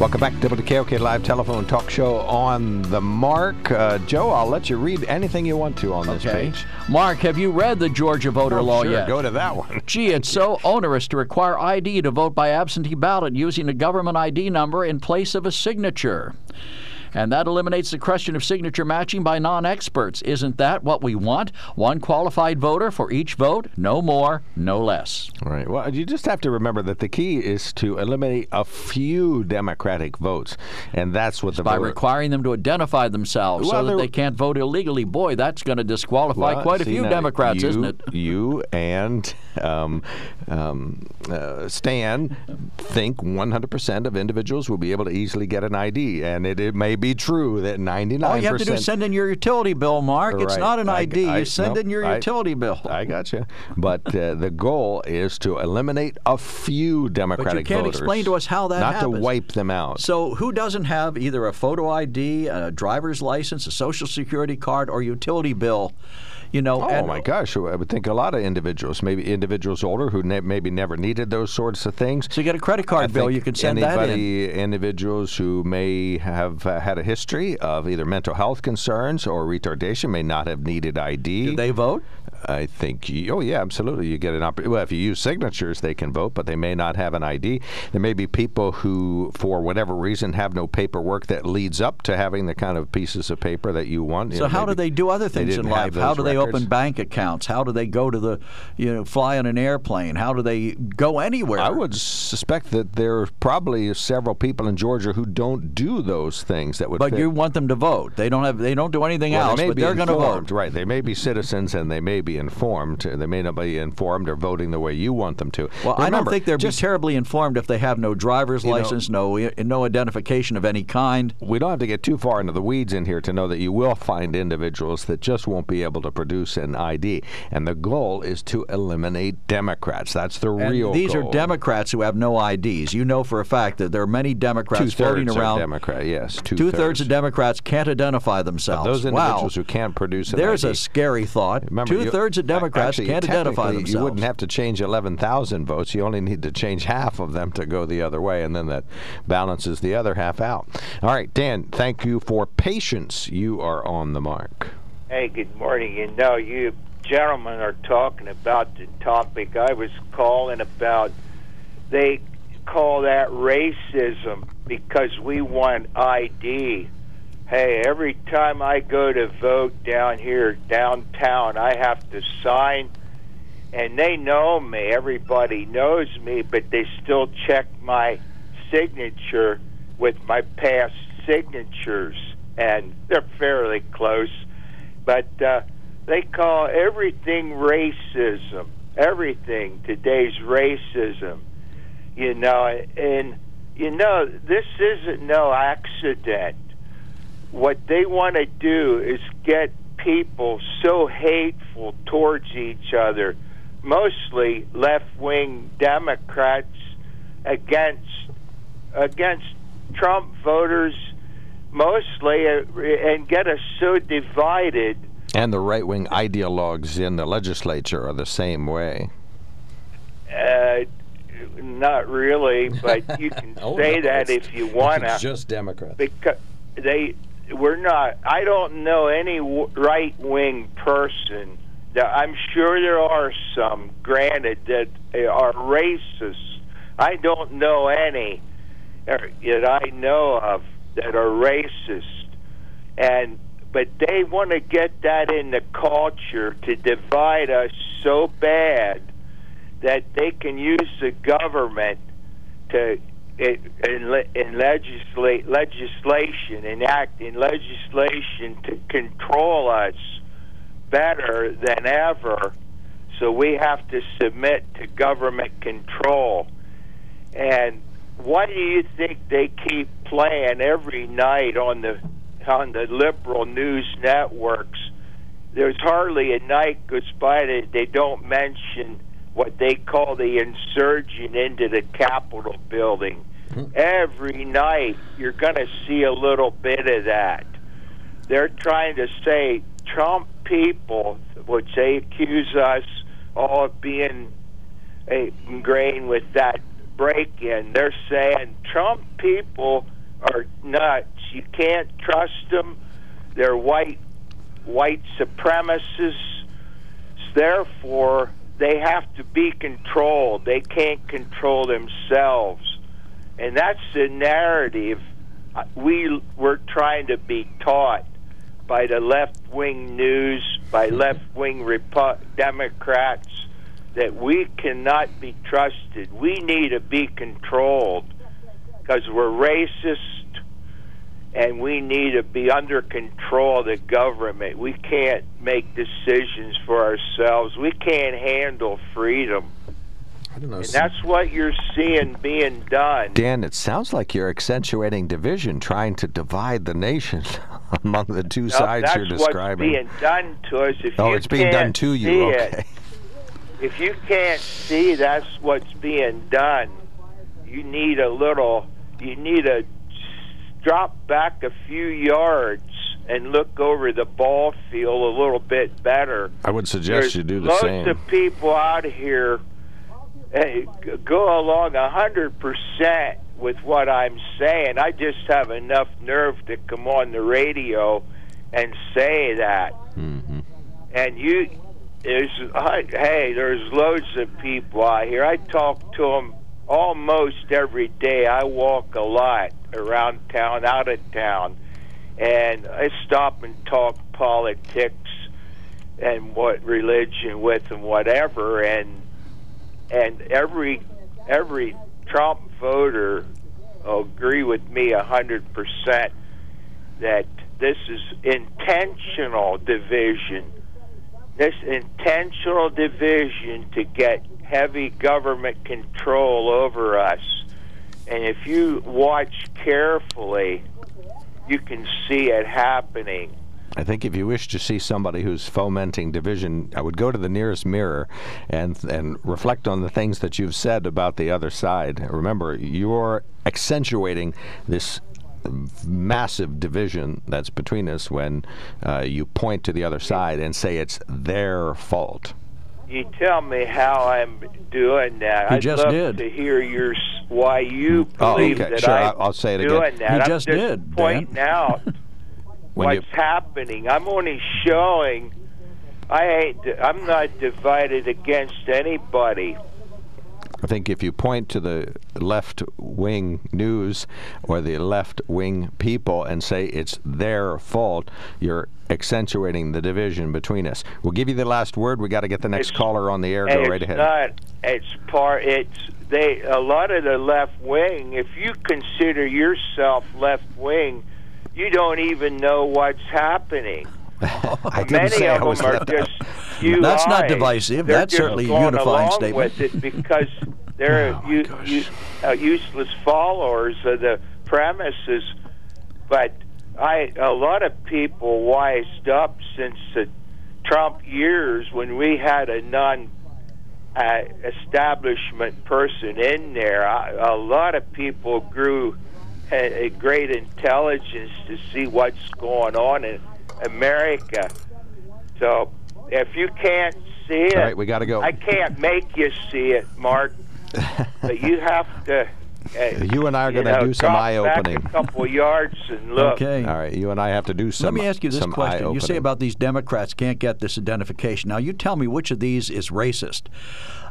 Welcome back to WKOK Live Telephone Talk Show on the Mark. Uh, Joe, I'll let you read anything you want to on this Okay. page. Mark, have you read the Georgia voter Oh, law sure, yet? Go to that one. <laughs> Gee, it's so onerous to require ID to vote by absentee ballot using a government ID number in place of a signature. And that eliminates the question of signature matching by non experts. Isn't that what we want? One qualified voter for each vote, no more, no less. Right. Well, you just have to remember that the key is to eliminate a few Democratic votes, and that's what the By voter- requiring them to identify themselves Well, so that they can't vote illegally. Boy, that's going to disqualify Well, quite a few Democrats, you- isn't it? <laughs> You and um, um, uh, Stan think 100% of individuals will be able to easily get an ID, and it, it may be true that 99%. All you have to do is send in your utility bill, Mark. It's not an I- ID. I- you send nope, in your I- utility bill. I got you. But uh, the goal is to eliminate a few Democratic voters. But you can't voters. explain to us how that Not happens. to wipe them out. So, who doesn't have either a photo ID, a driver's license, a social security card, or utility bill? You know, Oh and my gosh! I would think a lot of individuals, maybe individuals older who ne- maybe never needed those sorts of things. So you get a credit card I bill, you can send that in. anybody, individuals who may have uh, had a history of either mental health concerns or retardation may not have needed ID. Do they vote? I think. You, oh yeah, absolutely. You get an opportunity. Well, if you use signatures, they can vote, but they may not have an ID. There may be people who, for whatever reason, have no paperwork that leads up to having the kind of pieces of paper that you want. You So know, how do they do other things in life? How do they open bank accounts? How do they go to the, you know, fly on an airplane? How do they go anywhere? I would suspect that there are probably several people in Georgia who don't do those things that would. But fit. you want them to vote. They don't have. They don't do anything Well, else, they but they're going to vote. Right. They may be citizens and they may be informed. They may not be informed or voting the way you want them to. Well, I don't think they'd just, be terribly informed if they have no driver's You know- license, no no identification of any kind. We don't have to get too far into the weeds in here to know that you will find individuals that just won't be able to produce an ID. And the goal is to eliminate Democrats. That's the And real these goal. are Democrats who have no IDs. You know for a fact that there are many Democrats floating around. Democrat, yes. Two Two-thirds. thirds of Democrats can't identify themselves. Those wow. individuals who can't produce an ID. There's ID. a scary thought. Remember, Two thirds of Democrats actually, can't identify technically, themselves. You wouldn't have to change 11,000 votes. You only need to change half of them to go the other way, and then that balances the other half out. All right, Dan, thank you for patience. You are on the mark. Hey, good morning. You know, you gentlemen are talking about the topic I was calling about. They call that racism because we want ID. Hey, every time I go to vote down here downtown, I have to sign, and they know me. Everybody knows me, but they still check my signature with my past signatures, and they're fairly close. But uh, they call everything racism. Everything today's racism. You know, and you know this isn't no accident. What they want to do is get people so hateful towards each other, mostly left-wing Democrats against against Trump voters, mostly, uh, and get us so divided. And the right wing ideologues in the legislature are the same way. Uh, not really, but you can <laughs> Oh, say no, that if you want to. <laughs> just Democrats. Because they, we're not. I don't know any right wing person. That I'm sure there are some, granted, that are racist. I don't know any er, that I know of that are racist, and but they want to get that in the culture to divide us so bad that they can use the government to in, in, legislate legislation enact in legislation to control us better than ever. So we have to submit to government control. And what do you think they keep playing every night on the on the liberal news networks? There's hardly a night goes by that they don't mention what they call the insurgent into the Capitol building. Every night you're going to see a little bit of that. They're trying to say Trump people, which they accuse us all of being ingrained with that break in, they're saying Trump people are nuts. You can't trust them. They're white white supremacists. Therefore, they have to be controlled. They can't control themselves. And that's the narrative uh, we we're trying to be taught by the left wing news, by left wing Repu- Democrats, that we cannot be trusted. We need to be controlled because we're racist and we need to be under control of the government. We can't make decisions for ourselves. We can't handle freedom. I don't know. And that's what you're seeing being done. Dan, it sounds like you're accentuating division, trying to divide the nation <laughs> among the two No, sides you're describing. what's being done to us. If oh, you it's being done can't to see you. it, if you can't see that's what's being done, you need a little. You need to drop back a few yards and look over the ball field a little bit better. I would suggest There's you do the loads same. of people out here eh, g- go along a hundred percent with what I'm saying. I just have enough nerve to come on the radio and say that. Mm-hmm. And you, there's I- hey, there's loads of people out here. I talk to them almost every day. I walk a lot around town, out of town, and I stop and talk politics and what religion with and whatever and and every every Trump voter will agree with me a hundred percent that this is intentional division. This intentional division to get heavy government control over us. And if you watch carefully, you can see it happening. I think if you wish to see somebody who's fomenting division, I would go to the nearest mirror and and reflect on the things that you've said about the other side. Remember, you're accentuating this massive division that's between us when uh, you point to the other side and say it's their fault. You tell me how I'm doing that. You I'd just love did. to hear your why you Oh, believe okay, that sure, I'm I'll- I'll say it again. doing that. You I'm just just did, Dan. pointing out <laughs> When what's happening. I'm only showing. I ain't. I'm not divided against anybody. I think if you point to the left wing news or the left wing people and say it's their fault, you're accentuating the division between us. We'll give you the last word. We got to get the next caller on the air. Go right ahead. not. It's part. It's they. A lot of the left wing. If you consider yourself left wing, you don't even know what's happening. <laughs> I didn't Many say of I was them are just <laughs> you That's not divisive. They're That's certainly a going unifying along statement. with it because they're <laughs> Oh, u- u- uh, useless followers of the premises. But I, a lot of people wised up since the Trump years when we had a non. Uh, establishment person in there. I, a lot of people grew a, a great intelligence to see what's going on in America. So if you can't see it, All right, we gotta go. I can't make you see it, Mark. <laughs> but you have to. Uh, You and I are going to do some eye opening. A couple yards and look. Okay. All right, you and I have to do some. Let me ask you this question. You say about these Democrats can't get this identification. Now, you tell me which of these is racist.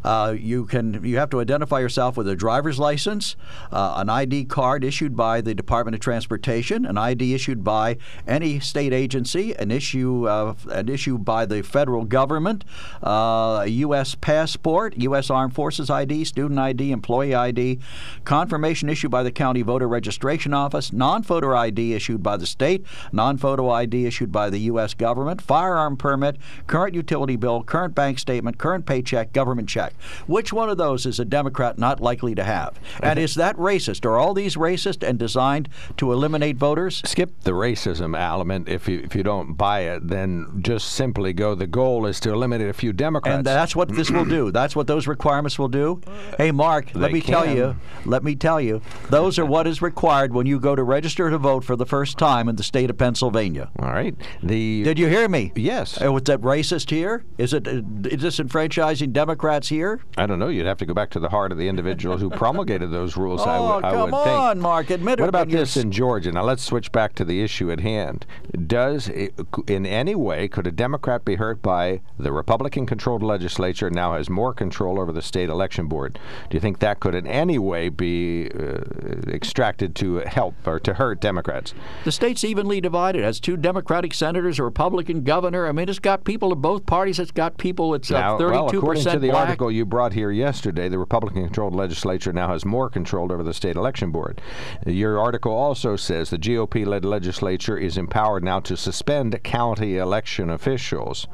Uh, you can you have to identify yourself with a driver's license, uh, an ID card issued by the Department of Transportation, an ID issued by any state agency, an issue uh, an issue by the federal government, uh, a U.S. passport, U.S. Armed Forces ID, student ID, employee ID, confirmation issued by the county voter registration office, non-photo ID issued by the state, non-photo ID issued by the U.S. government, firearm permit, current utility bill, current bank statement, current paycheck, government check. Which one of those is a Democrat not likely to have? And is that racist? Are all these racist and designed to eliminate voters? Skip the racism element. If you if you don't buy it, then just simply go. The goal is to eliminate a few Democrats. And that's what this will do. That's what those requirements will do. Hey, Mark, let They me tell you, let me tell you, those are what is required when you go to register to vote for the first time in the state of Pennsylvania. All right. The Did you hear me? Yes. Uh, Was that racist here? Is it uh, is disenfranchising Democrats here? I don't know. You'd have to go back to the heart of the individual who <laughs> promulgated those rules. Oh, would, I come would think. on, Mark, admit it What about this in Georgia? Now let's switch back to the issue at hand. Does it, in any way could a Democrat be hurt by the Republican-controlled legislature now has more control over the state election board? Do you think that could in any way be uh, extracted to help or to hurt Democrats? The state's evenly divided. It has two Democratic senators, a Republican governor. I mean, it's got people of both parties. It's got people. It's Now, uh, 32% well, according to the black. article you brought here yesterday, the Republican-controlled legislature now has more control over the state election board. Your article also says the GOP-led legislature is empowered now to suspend county election officials.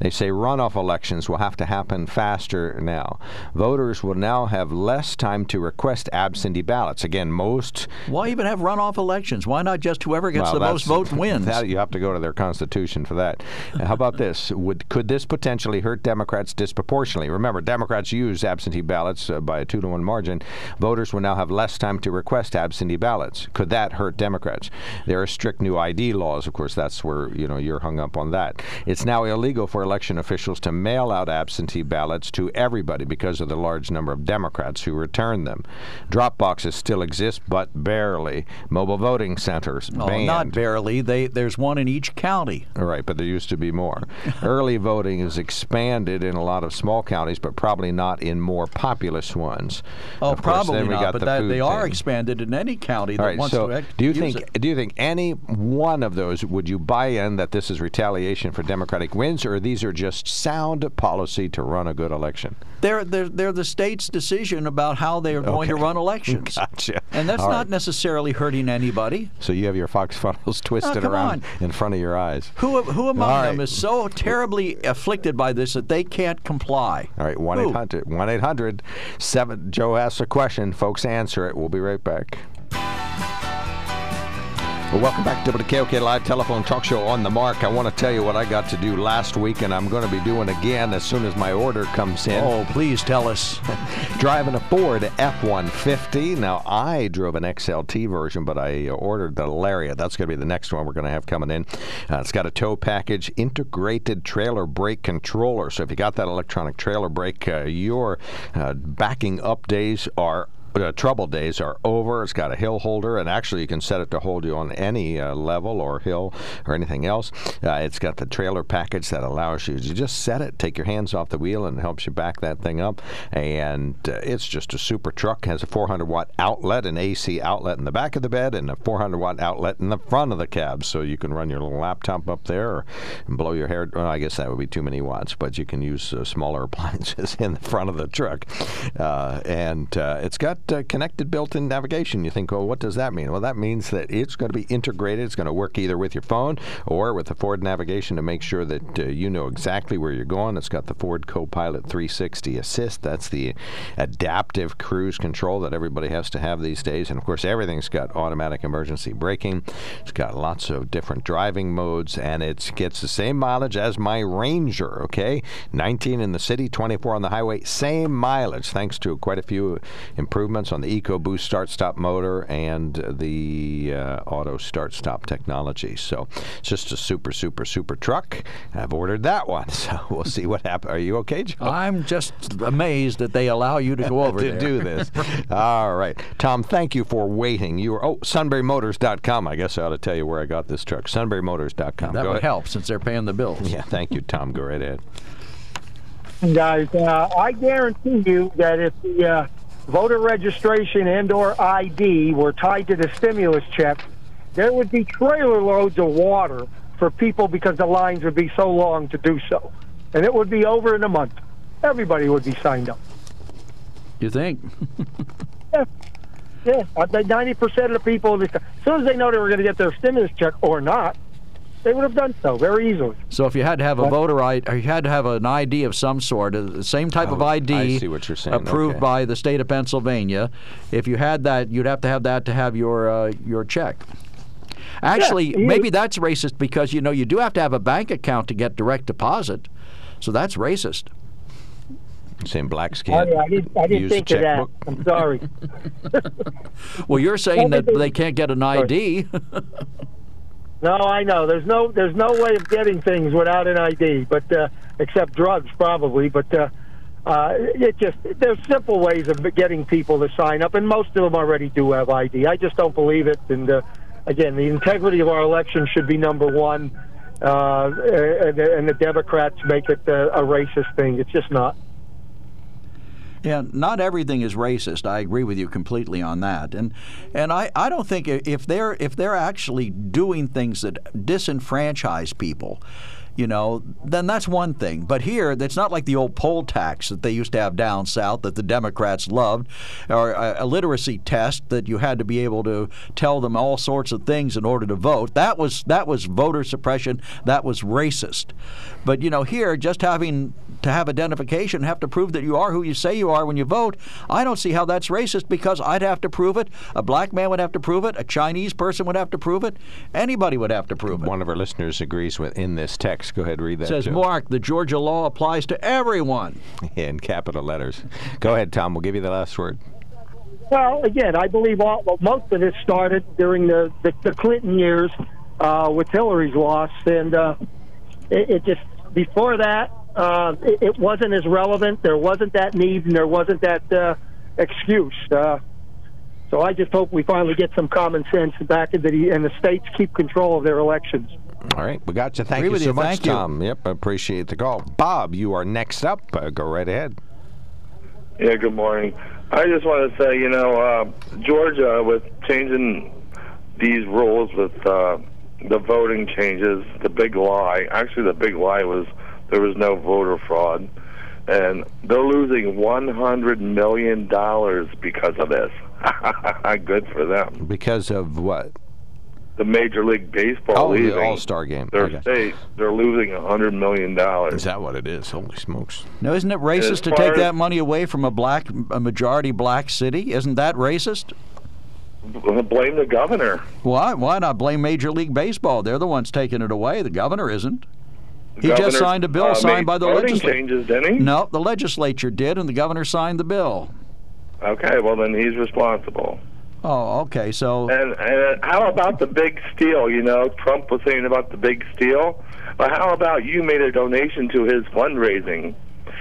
They say runoff elections will have to happen faster now. Voters will now have less time to request absentee ballots. Again, most Why even have runoff elections? Why not just whoever gets well, the most votes wins? <laughs> That, you have to go to their constitution for that. How about this? Would could this potentially hurt Democrats disproportionately? Remember, Democrats use absentee ballots uh, by a two to one margin. Voters will now have less time to request absentee ballots. Could that hurt Democrats? There are strict new ID laws. Of course, that's where you know you're hung up on that. It's now illegal for election officials to mail out absentee ballots to everybody because of the large number of Democrats who return them. Drop boxes still exist, but barely. Mobile voting centers Oh, banned. not barely. They there's one in each county. All right, but there used to be more. <laughs> Early voting is expanded in a lot of small counties, but probably not in more populous ones. Oh, Of course, probably not. But the that, they are thing. expanded in any county that right, wants so to. ex- do you think it. do you think any one of those would you buy in that this is retaliation for Democratic wins, or these are just sound policy to run a good election? They're they're they're the state's decision about how they are going to run elections? <laughs> Gotcha. And that's All not right. necessarily hurting anybody. So you have your fox <laughs> funnels oh, twisted come around on. in front of your eyes. Who who among All them right. is so terribly afflicted by this that they can't comply? All right, 1 Who? 800 1 800 Joe asks a question. Folks, answer it. We'll be right back. Well, welcome back to the KOK Live Telephone Talk Show on the Mark. I want to tell you what I got to do last week, and I'm going to be doing again as soon as my order comes in. Oh, please tell us. <laughs> Driving a Ford F-150. Now, I drove an XLT version, but I ordered the Lariat. That's going to be the next one we're going to have coming in. Uh, it's got a tow package, integrated trailer brake controller. So if you got that electronic trailer brake, uh, your uh, backing up days are uh, trouble days are over. It's got a hill holder, and actually you can set it to hold you on any uh, level or hill or anything else. Uh, it's got the trailer package that allows you to just set it, take your hands off the wheel, and helps you back that thing up. And uh, it's just a super truck. Has a 400 watt outlet, an AC outlet in the back of the bed, and a 400 watt outlet in the front of the cab, so you can run your little laptop up there or blow your hair. Well, I guess that would be too many watts, but you can use uh, smaller <laughs> appliances in the front of the truck. Uh, and it's got uh, connected built-in navigation. You think, well, what does that mean? Well, that means that it's going to be integrated. It's going to work either with your phone or with the Ford navigation to make sure that uh, you know exactly where you're going. It's got the Ford Copilot 360 Assist. That's the adaptive cruise control that everybody has to have these days. And of course, everything's got automatic emergency braking. It's got lots of different driving modes, and it gets the same mileage as my Ranger. Okay, 19 in the city, 24 on the highway, same mileage, thanks to quite a few improvements on the EcoBoost start-stop motor and the uh, auto start-stop technology. So it's just a super, super, super truck. I've ordered that one, <laughs> so we'll see what happens. Are you okay, Joe? I'm just amazed that they allow you to go <laughs> over to there. do this. All right. Tom, thank you for waiting. You were, oh, sunburymotors.com. I guess I ought to tell you where I got this truck. Sunburymotors.com. That Go would ahead. help since they're paying the bills. Yeah, thank you, Tom. Go right ahead. guys. Uh, I guarantee you that if the uh, voter registration and/or ID were tied to the stimulus check, there would be trailer loads of water for people because the lines would be so long to do so, and it would be over in a month. Everybody would be signed up. You think? <laughs> Yeah, Yeah. I think ninety percent of the people, as soon as they know they were going to get their stimulus check or not, they would have done so very easily. So if you had to have a voter ID, you had to have an ID of some sort, uh, the same type of Oh, ID I see what you're saying. approved Okay. by the state of Pennsylvania. If you had that, you'd have to have that to have your uh, your check. Actually, you- maybe that's racist because you know you do have to have a bank account to get direct deposit, so that's racist. Saying blacks Oh, can't yeah, I didn't, I didn't use a think of that. I'm sorry. <laughs> <laughs> Well, you're saying that they- they can't get an ID. <laughs> No, I know. There's no there's no way of getting things without an ID, but uh, except drugs probably. But uh, uh, it just there's simple ways of getting people to sign up, and most of them already do have ID. I just don't believe it. And uh, again, the integrity of our election should be number one, uh, and, and the Democrats make it uh, a racist thing. It's just not. Yeah, not everything is racist. I agree with you completely on that. And and I, I don't think if they're if they're actually doing things that disenfranchise people, you know, then that's one thing. But here, it's not like the old poll tax that they used to have down south that the Democrats loved, or a, literacy test that you had to be able to tell them all sorts of things in order to vote. That was that was voter suppression. That was racist. But you know, here just having to have identification, have to prove that you are who you say you are when you vote. I don't see how that's racist because I'd have to prove it. A black man would have to prove it. A Chinese person would have to prove it. Anybody would have to prove it. One of our listeners agrees with in this text. Go ahead, read that. Says too. Mark, the Georgia law applies to everyone. <laughs> in capital letters. Go ahead, Tom. We'll give you the last word. Well, again, I believe all, well, most of this started during the, the, the Clinton years uh, with Hillary's loss, and uh, it, it just before that uh, it, it wasn't as relevant. There wasn't that need, and there wasn't that uh, excuse. Uh, so I just hope we finally get some common sense back into the and the states keep control of their elections. All right, we got you. Thank Agree you so you. much, Thank you. Tom. Yep, I appreciate the call. Bob, you are next up. Uh, go right ahead. Yeah, good morning. I just want to say, you know, uh, Georgia with changing these rules with uh, the voting changes, the big lie. Actually, the big lie was there was no voter fraud, and they're losing one hundred million dollars because of this. <laughs> Good for them. Because of what? The Major League Baseball Oh, leaving the All Star game. their Okay. state, they're losing a hundred million dollars. Is that what it is? Holy smokes! Now, isn't it racist to take that money away from a black, a majority black city? Isn't that racist? Blame the governor. Why? Why not blame Major League Baseball? They're the ones taking it away. The governor isn't. He Governor, just signed a bill uh, signed by the legislature. changes, didn't he? No, the legislature did, and the governor signed the bill. Okay, well then he's responsible. Oh, okay. So And and how about the big steal? You know, Trump was saying about the big steal. But how about you made a donation to his fundraising,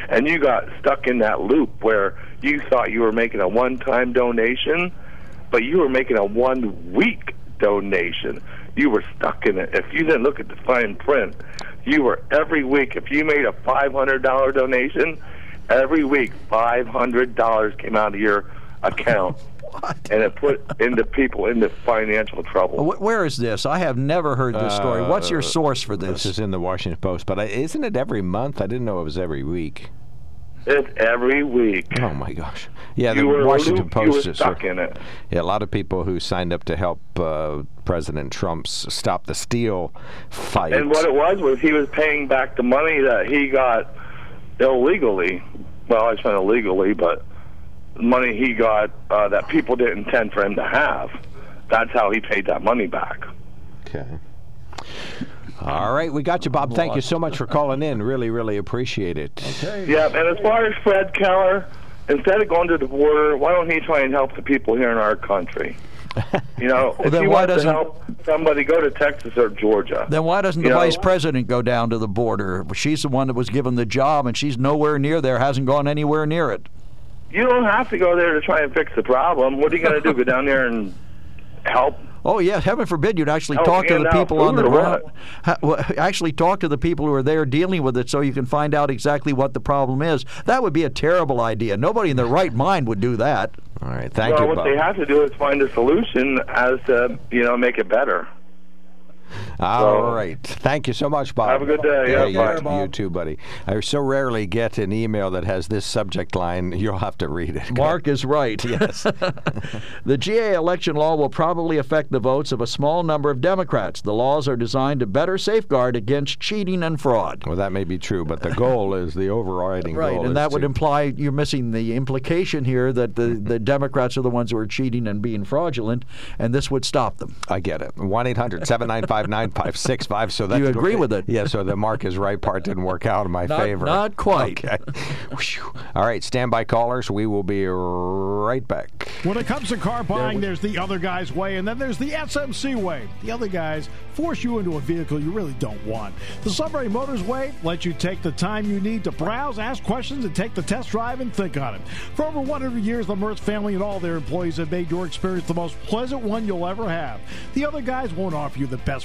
and you got stuck in that loop where you thought you were making a one-time donation, but you were making a one-week donation. You were stuck in it. If you didn't look at the fine print, you were every week. If you made a five hundred dollar donation, every week five hundred dollars came out of your account. <laughs> And it put into people into financial trouble. Where is this? I have never heard this story. What's your Uh, source for This this? is in the Washington Post, but I, isn't it every month? I didn't know it was every week. It's every week. Oh my gosh! Yeah, You the Washington Post is stuck in it. Yeah, a lot of people who signed up to help uh, President Trump's stop the steal fight. And what it was was he was paying back the money that he got illegally. Well, I spent illegally, but money he got uh, that people didn't intend for him to have. That's how he paid that money back. Okay. All right, we got you, Bob. Thank you so much for calling in. Really, really appreciate it. Okay. Yeah, and as far as Fred Keller, instead of going to the border, why don't he try and help the people here in our country? <laughs> You know, if then he why wants to doesn't- help somebody, go to Texas or Georgia. Then why doesn't the know, vice president go down to the border? She's the one that was given the job, and she's nowhere near there. Hasn't gone anywhere near it. You don't have to go there to try and fix the problem. What are you going to do? Go down there and help? Oh yeah, heaven forbid you'd actually Oh, talk to the people on the ground. Ha- well, Actually, talk to the people who are there dealing with it, so you can find out exactly what the problem is. That would be a terrible idea. Nobody in their right mind would do that. All right, thank well, what they have to do is find a solution as to you know make it better. All right. Thank you so much, Bob. Have a good day. Yeah, Yeah, you, bye. you too, buddy. I so rarely get an email that has this subject line. You'll have to read it. Mark is right. <laughs> Yes. <laughs> the GA election law will probably affect the votes of a small number of Democrats. The laws are designed to better safeguard against cheating and fraud. Well, that may be true, but the goal is the overriding Right, goal. is and that would imply you're missing the implication here that the, the Democrats are the ones who are cheating and being fraudulent, and this would stop them. I get it. 1 800 795 559-565. So that You agree with it? Yeah. So the Mark is right part didn't work out in my Not- favor. not quite. Okay. <laughs> All right. Stand by, callers. We will be right back. When it comes to car buying, there's the other guy's way, and then there's the SMC way. The other guys force you into a vehicle you really don't want. The Sunbury Motors way lets you take the time you need to browse, ask questions, and take the test drive and think on it. For over 100 years, the Mertz family and all their employees have made your experience the most pleasant one you'll ever have. The other guys won't offer you the best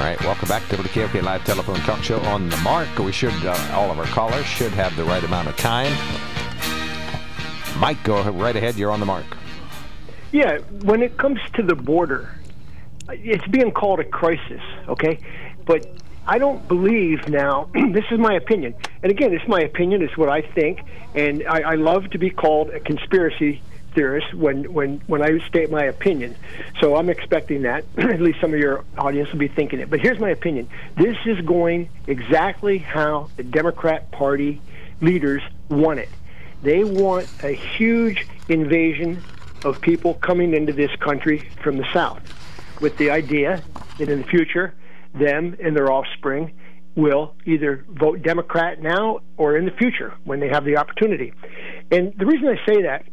All right, welcome back to the KOK Live Telephone Talk Show on the mark. We should, uh, all of our callers should have the right amount of time. Mike, go right ahead. You're on the mark. Yeah, when it comes to the border, it's being called a crisis, okay? But I don't believe now, <clears throat> this is my opinion, and again, it's my opinion, it's what I think, and I, I love to be called a conspiracy theorist when, when, when I state my opinion. So I'm expecting that. <clears throat> At least some of your audience will be thinking it. But here's my opinion this is going exactly how the Democrat Party leaders want it. They want a huge invasion of people coming into this country from the South with the idea that in the future, them and their offspring will either vote Democrat now or in the future when they have the opportunity. And the reason I say that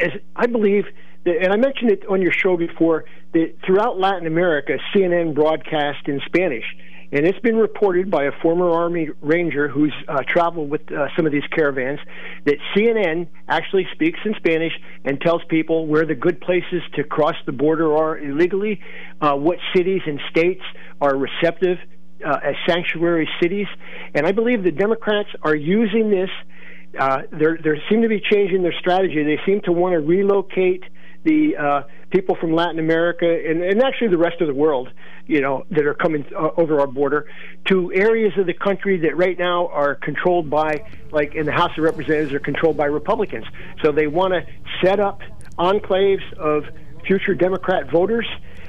is I believe that, and I mentioned it on your show before, that throughout Latin America, CNN broadcast in Spanish. And it's been reported by a former Army Ranger who's uh, traveled with uh, some of these caravans that CNN actually speaks in Spanish and tells people where the good places to cross the border are illegally, uh, what cities and states are receptive uh, as sanctuary cities. And I believe the Democrats are using this. Uh, they they seem to be changing their strategy. They seem to want to relocate the uh, people from Latin America and, and actually the rest of the world, you know, that are coming uh, over our border to areas of the country that right now are controlled by, like in the House of Representatives, are controlled by Republicans. So they want to set up enclaves of future Democrat voters.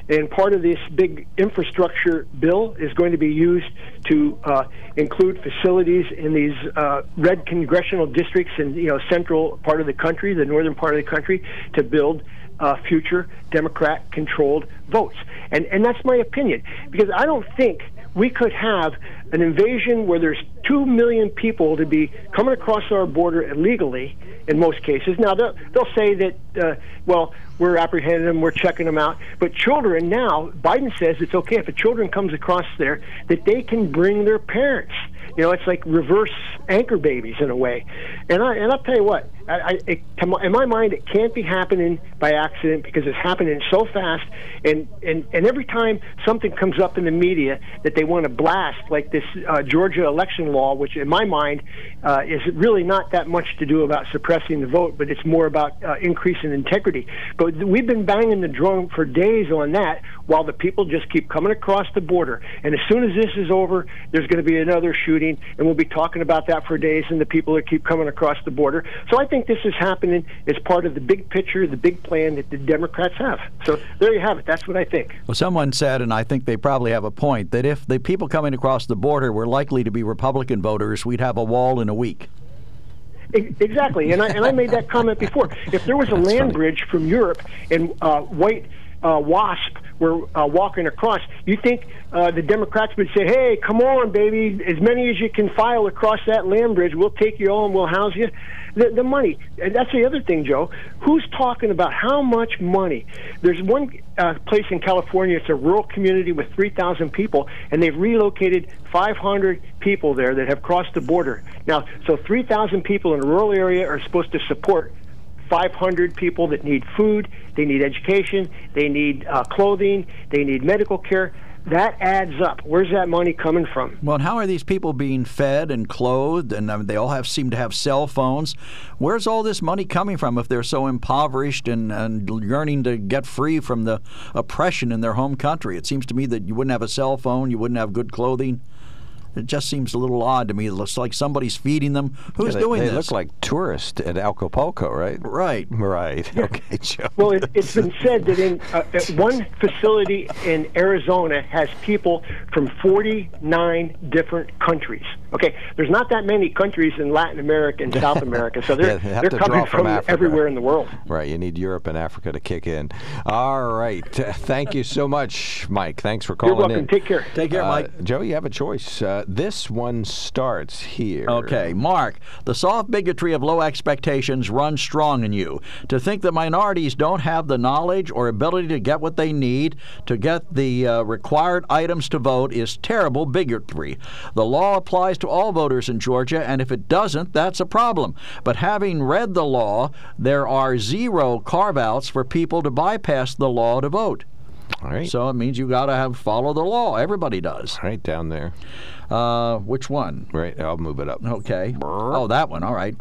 And part of this big infrastructure bill is going to be used to uh, include facilities in these uh, red congressional districts in you know central part of the country, the northern part of the country, to build uh, future Democrat-controlled votes. And and that's my opinion because I don't think we could have an invasion where there's two million people to be coming across our border illegally in most cases. Now they'll, they'll say that uh, well we're apprehending them, we're checking them out, but children now Biden says it's okay if a children comes across there that they can bring their parents. You know, it's like reverse anchor babies in a way. And I and I'll tell you what, I, I it, in my mind, it can't be happening by accident because it's happening so fast. And and and every time something comes up in the media that they want to blast, like this uh, Georgia election law, which in my mind uh, is really not that much to do about suppressing the vote, but it's more about uh, increasing integrity. But we've been banging the drum for days on that, while the people just keep coming across the border. And as soon as this is over, there's going to be another shooting, and we'll be talking about that for days. And the people that keep coming across the border. So I think this is happening as part of the big picture, the big plan that the Democrats have. So there you have it. That's what I think. Well, someone said, and I think they probably have a point, that if the people coming across the border were likely to be Republican voters, we'd have a wall in a week. Exactly, and I and I made that comment before. If there was a <laughs> land funny. bridge from Europe and uh, white uh, WASP were uh, walking across, you think uh, the Democrats would say, "Hey, come on, baby, as many as you can file across that land bridge, we'll take you all and we'll house you." The, the money, and that's the other thing, Joe. Who's talking about how much money? There's one uh, place in California. It's a rural community with 3,000 people, and they've relocated 500 people there that have crossed the border. Now, so 3,000 people in a rural area are supposed to support 500 people that need food, they need education, they need uh, clothing, they need medical care. That adds up. Where's that money coming from? Well, and how are these people being fed and clothed? And um, they all have seem to have cell phones. Where's all this money coming from if they're so impoverished and, and yearning to get free from the oppression in their home country? It seems to me that you wouldn't have a cell phone, you wouldn't have good clothing. It just seems a little odd to me. It looks like somebody's feeding them. Who's Yeah, they, doing they this? look like tourists at Acapulco, right? Right. Right. Okay, Joe. Well, it, it's been said that in uh, uh, one facility in Arizona has people from 49 different countries. Okay, there's not that many countries in Latin America and South America, so <laughs> they're Yeah, they have they're coming from from everywhere in the world. Right, you need Europe and Africa to kick in. All right, thank you so much, Mike. Thanks for calling You're calling welcome. in. Take care. Take care, Uh, Mike. Joe, you have a choice. Uh, this one starts here. Okay, Mark, the soft bigotry of low expectations runs strong in you. To think that minorities don't have the knowledge or ability to get what they need to get the uh, required items to vote is terrible bigotry. The law applies to all voters in Georgia, and if it doesn't, that's a problem. But having read the law, there are zero carve outs for people to bypass the law to vote. All right. So it means you got to have follow the law. Everybody does. Right down there. Uh, which one? Right, I'll move it up. Okay. Oh, that one. All right.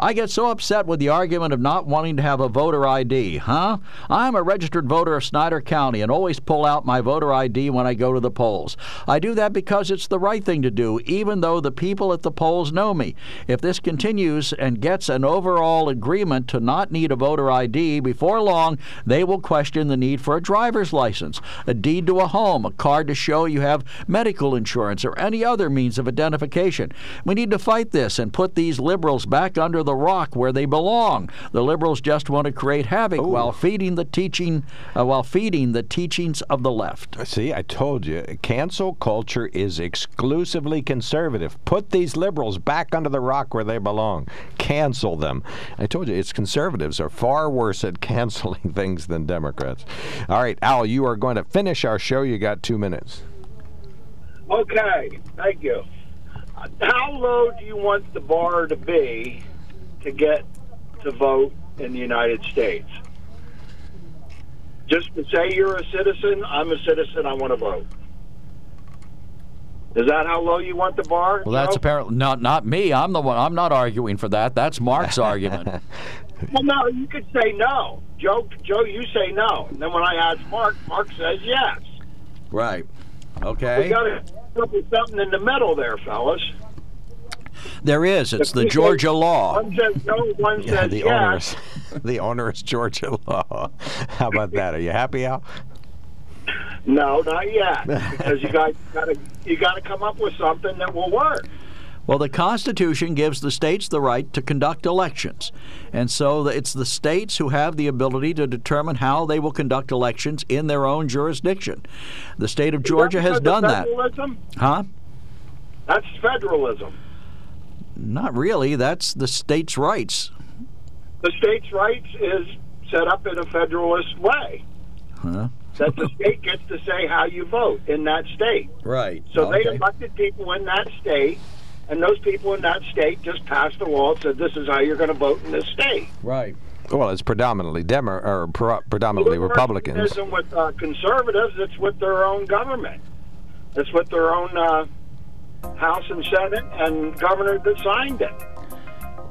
I get so upset with the argument of not wanting to have a voter ID, huh? I'm a registered voter of Snyder County and always pull out my voter ID when I go to the polls. I do that because it's the right thing to do, even though the people at the polls know me. If this continues and gets an overall agreement to not need a voter ID, before long they will question the need for a driver's license, a deed to a home, a card to show you have medical insurance, or any other means of identification. We need to fight this and put these liberals back under the rock where they belong. The liberals just want to create havoc while feeding the teaching, uh, while feeding the teachings of the left. See, I told you, cancel culture is exclusively conservative. Put these liberals back under the rock where they belong. Cancel them. I told you, it's conservatives are far worse at <laughs> canceling things than Democrats. All right, Al, you are going to finish our show. You got two minutes. Okay, thank you. Uh, How low do you want the bar to be to get to vote in the United States? Just to say you're a citizen, I'm a citizen, I want to vote. Is that how low you want the bar? Well, that's Joe? apparently not not me. I'm the one. I'm not arguing for that. That's Mark's <laughs> argument. Well, no, you could say no. Joe, Joe, you say no. And then when I ask Mark, Mark says yes. Right. We got to come up with something in the middle there, fellas. There is. It's the Georgia law. One says no, one Yeah, says the yes. onerous, <laughs> the onerous Georgia law. How about that? Are you happy, Al? No, not yet. Because you guys got to you got to come up with something that will work. Well, the Constitution gives the states the right to conduct elections. And so it's the states who have the ability to determine how they will conduct elections in their own jurisdiction. The state of Georgia has done that. Federalism? Huh? That's federalism. Not really. That's the states' rights. The states' rights is set up in a federalist way. Huh? That the <laughs> state gets to say how you vote in that state. Right. So they Okay. elected people in that state, and those people in that state just passed a law that said this is how you're going to vote in this state. Right. Well, it's predominantly Demo or pro- predominantly Republicans. Isn't with uh, conservatives. It's with their own government. It's with their own uh, House and Senate and governor that signed it.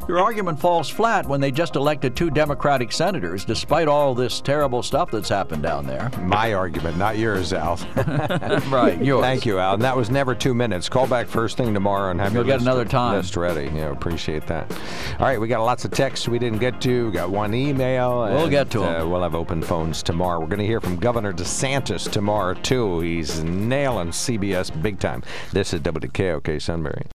Your argument falls flat when they just elected two Democratic senators, despite all this terrible stuff that's happened down there. My argument, not yours, Al. <laughs> <laughs> Right, yours. Thank you, Al. And that was never two minutes. Call back first thing tomorrow and have You'll your get list, another time. list ready. Yeah, appreciate that. All right, we got lots of texts we didn't get to. We got one email. We'll and, get to 'em. Uh, we'll have open phones tomorrow. We're going to hear from Governor DeSantis tomorrow too. He's nailing CBS big time. This is WKOK Sunbury.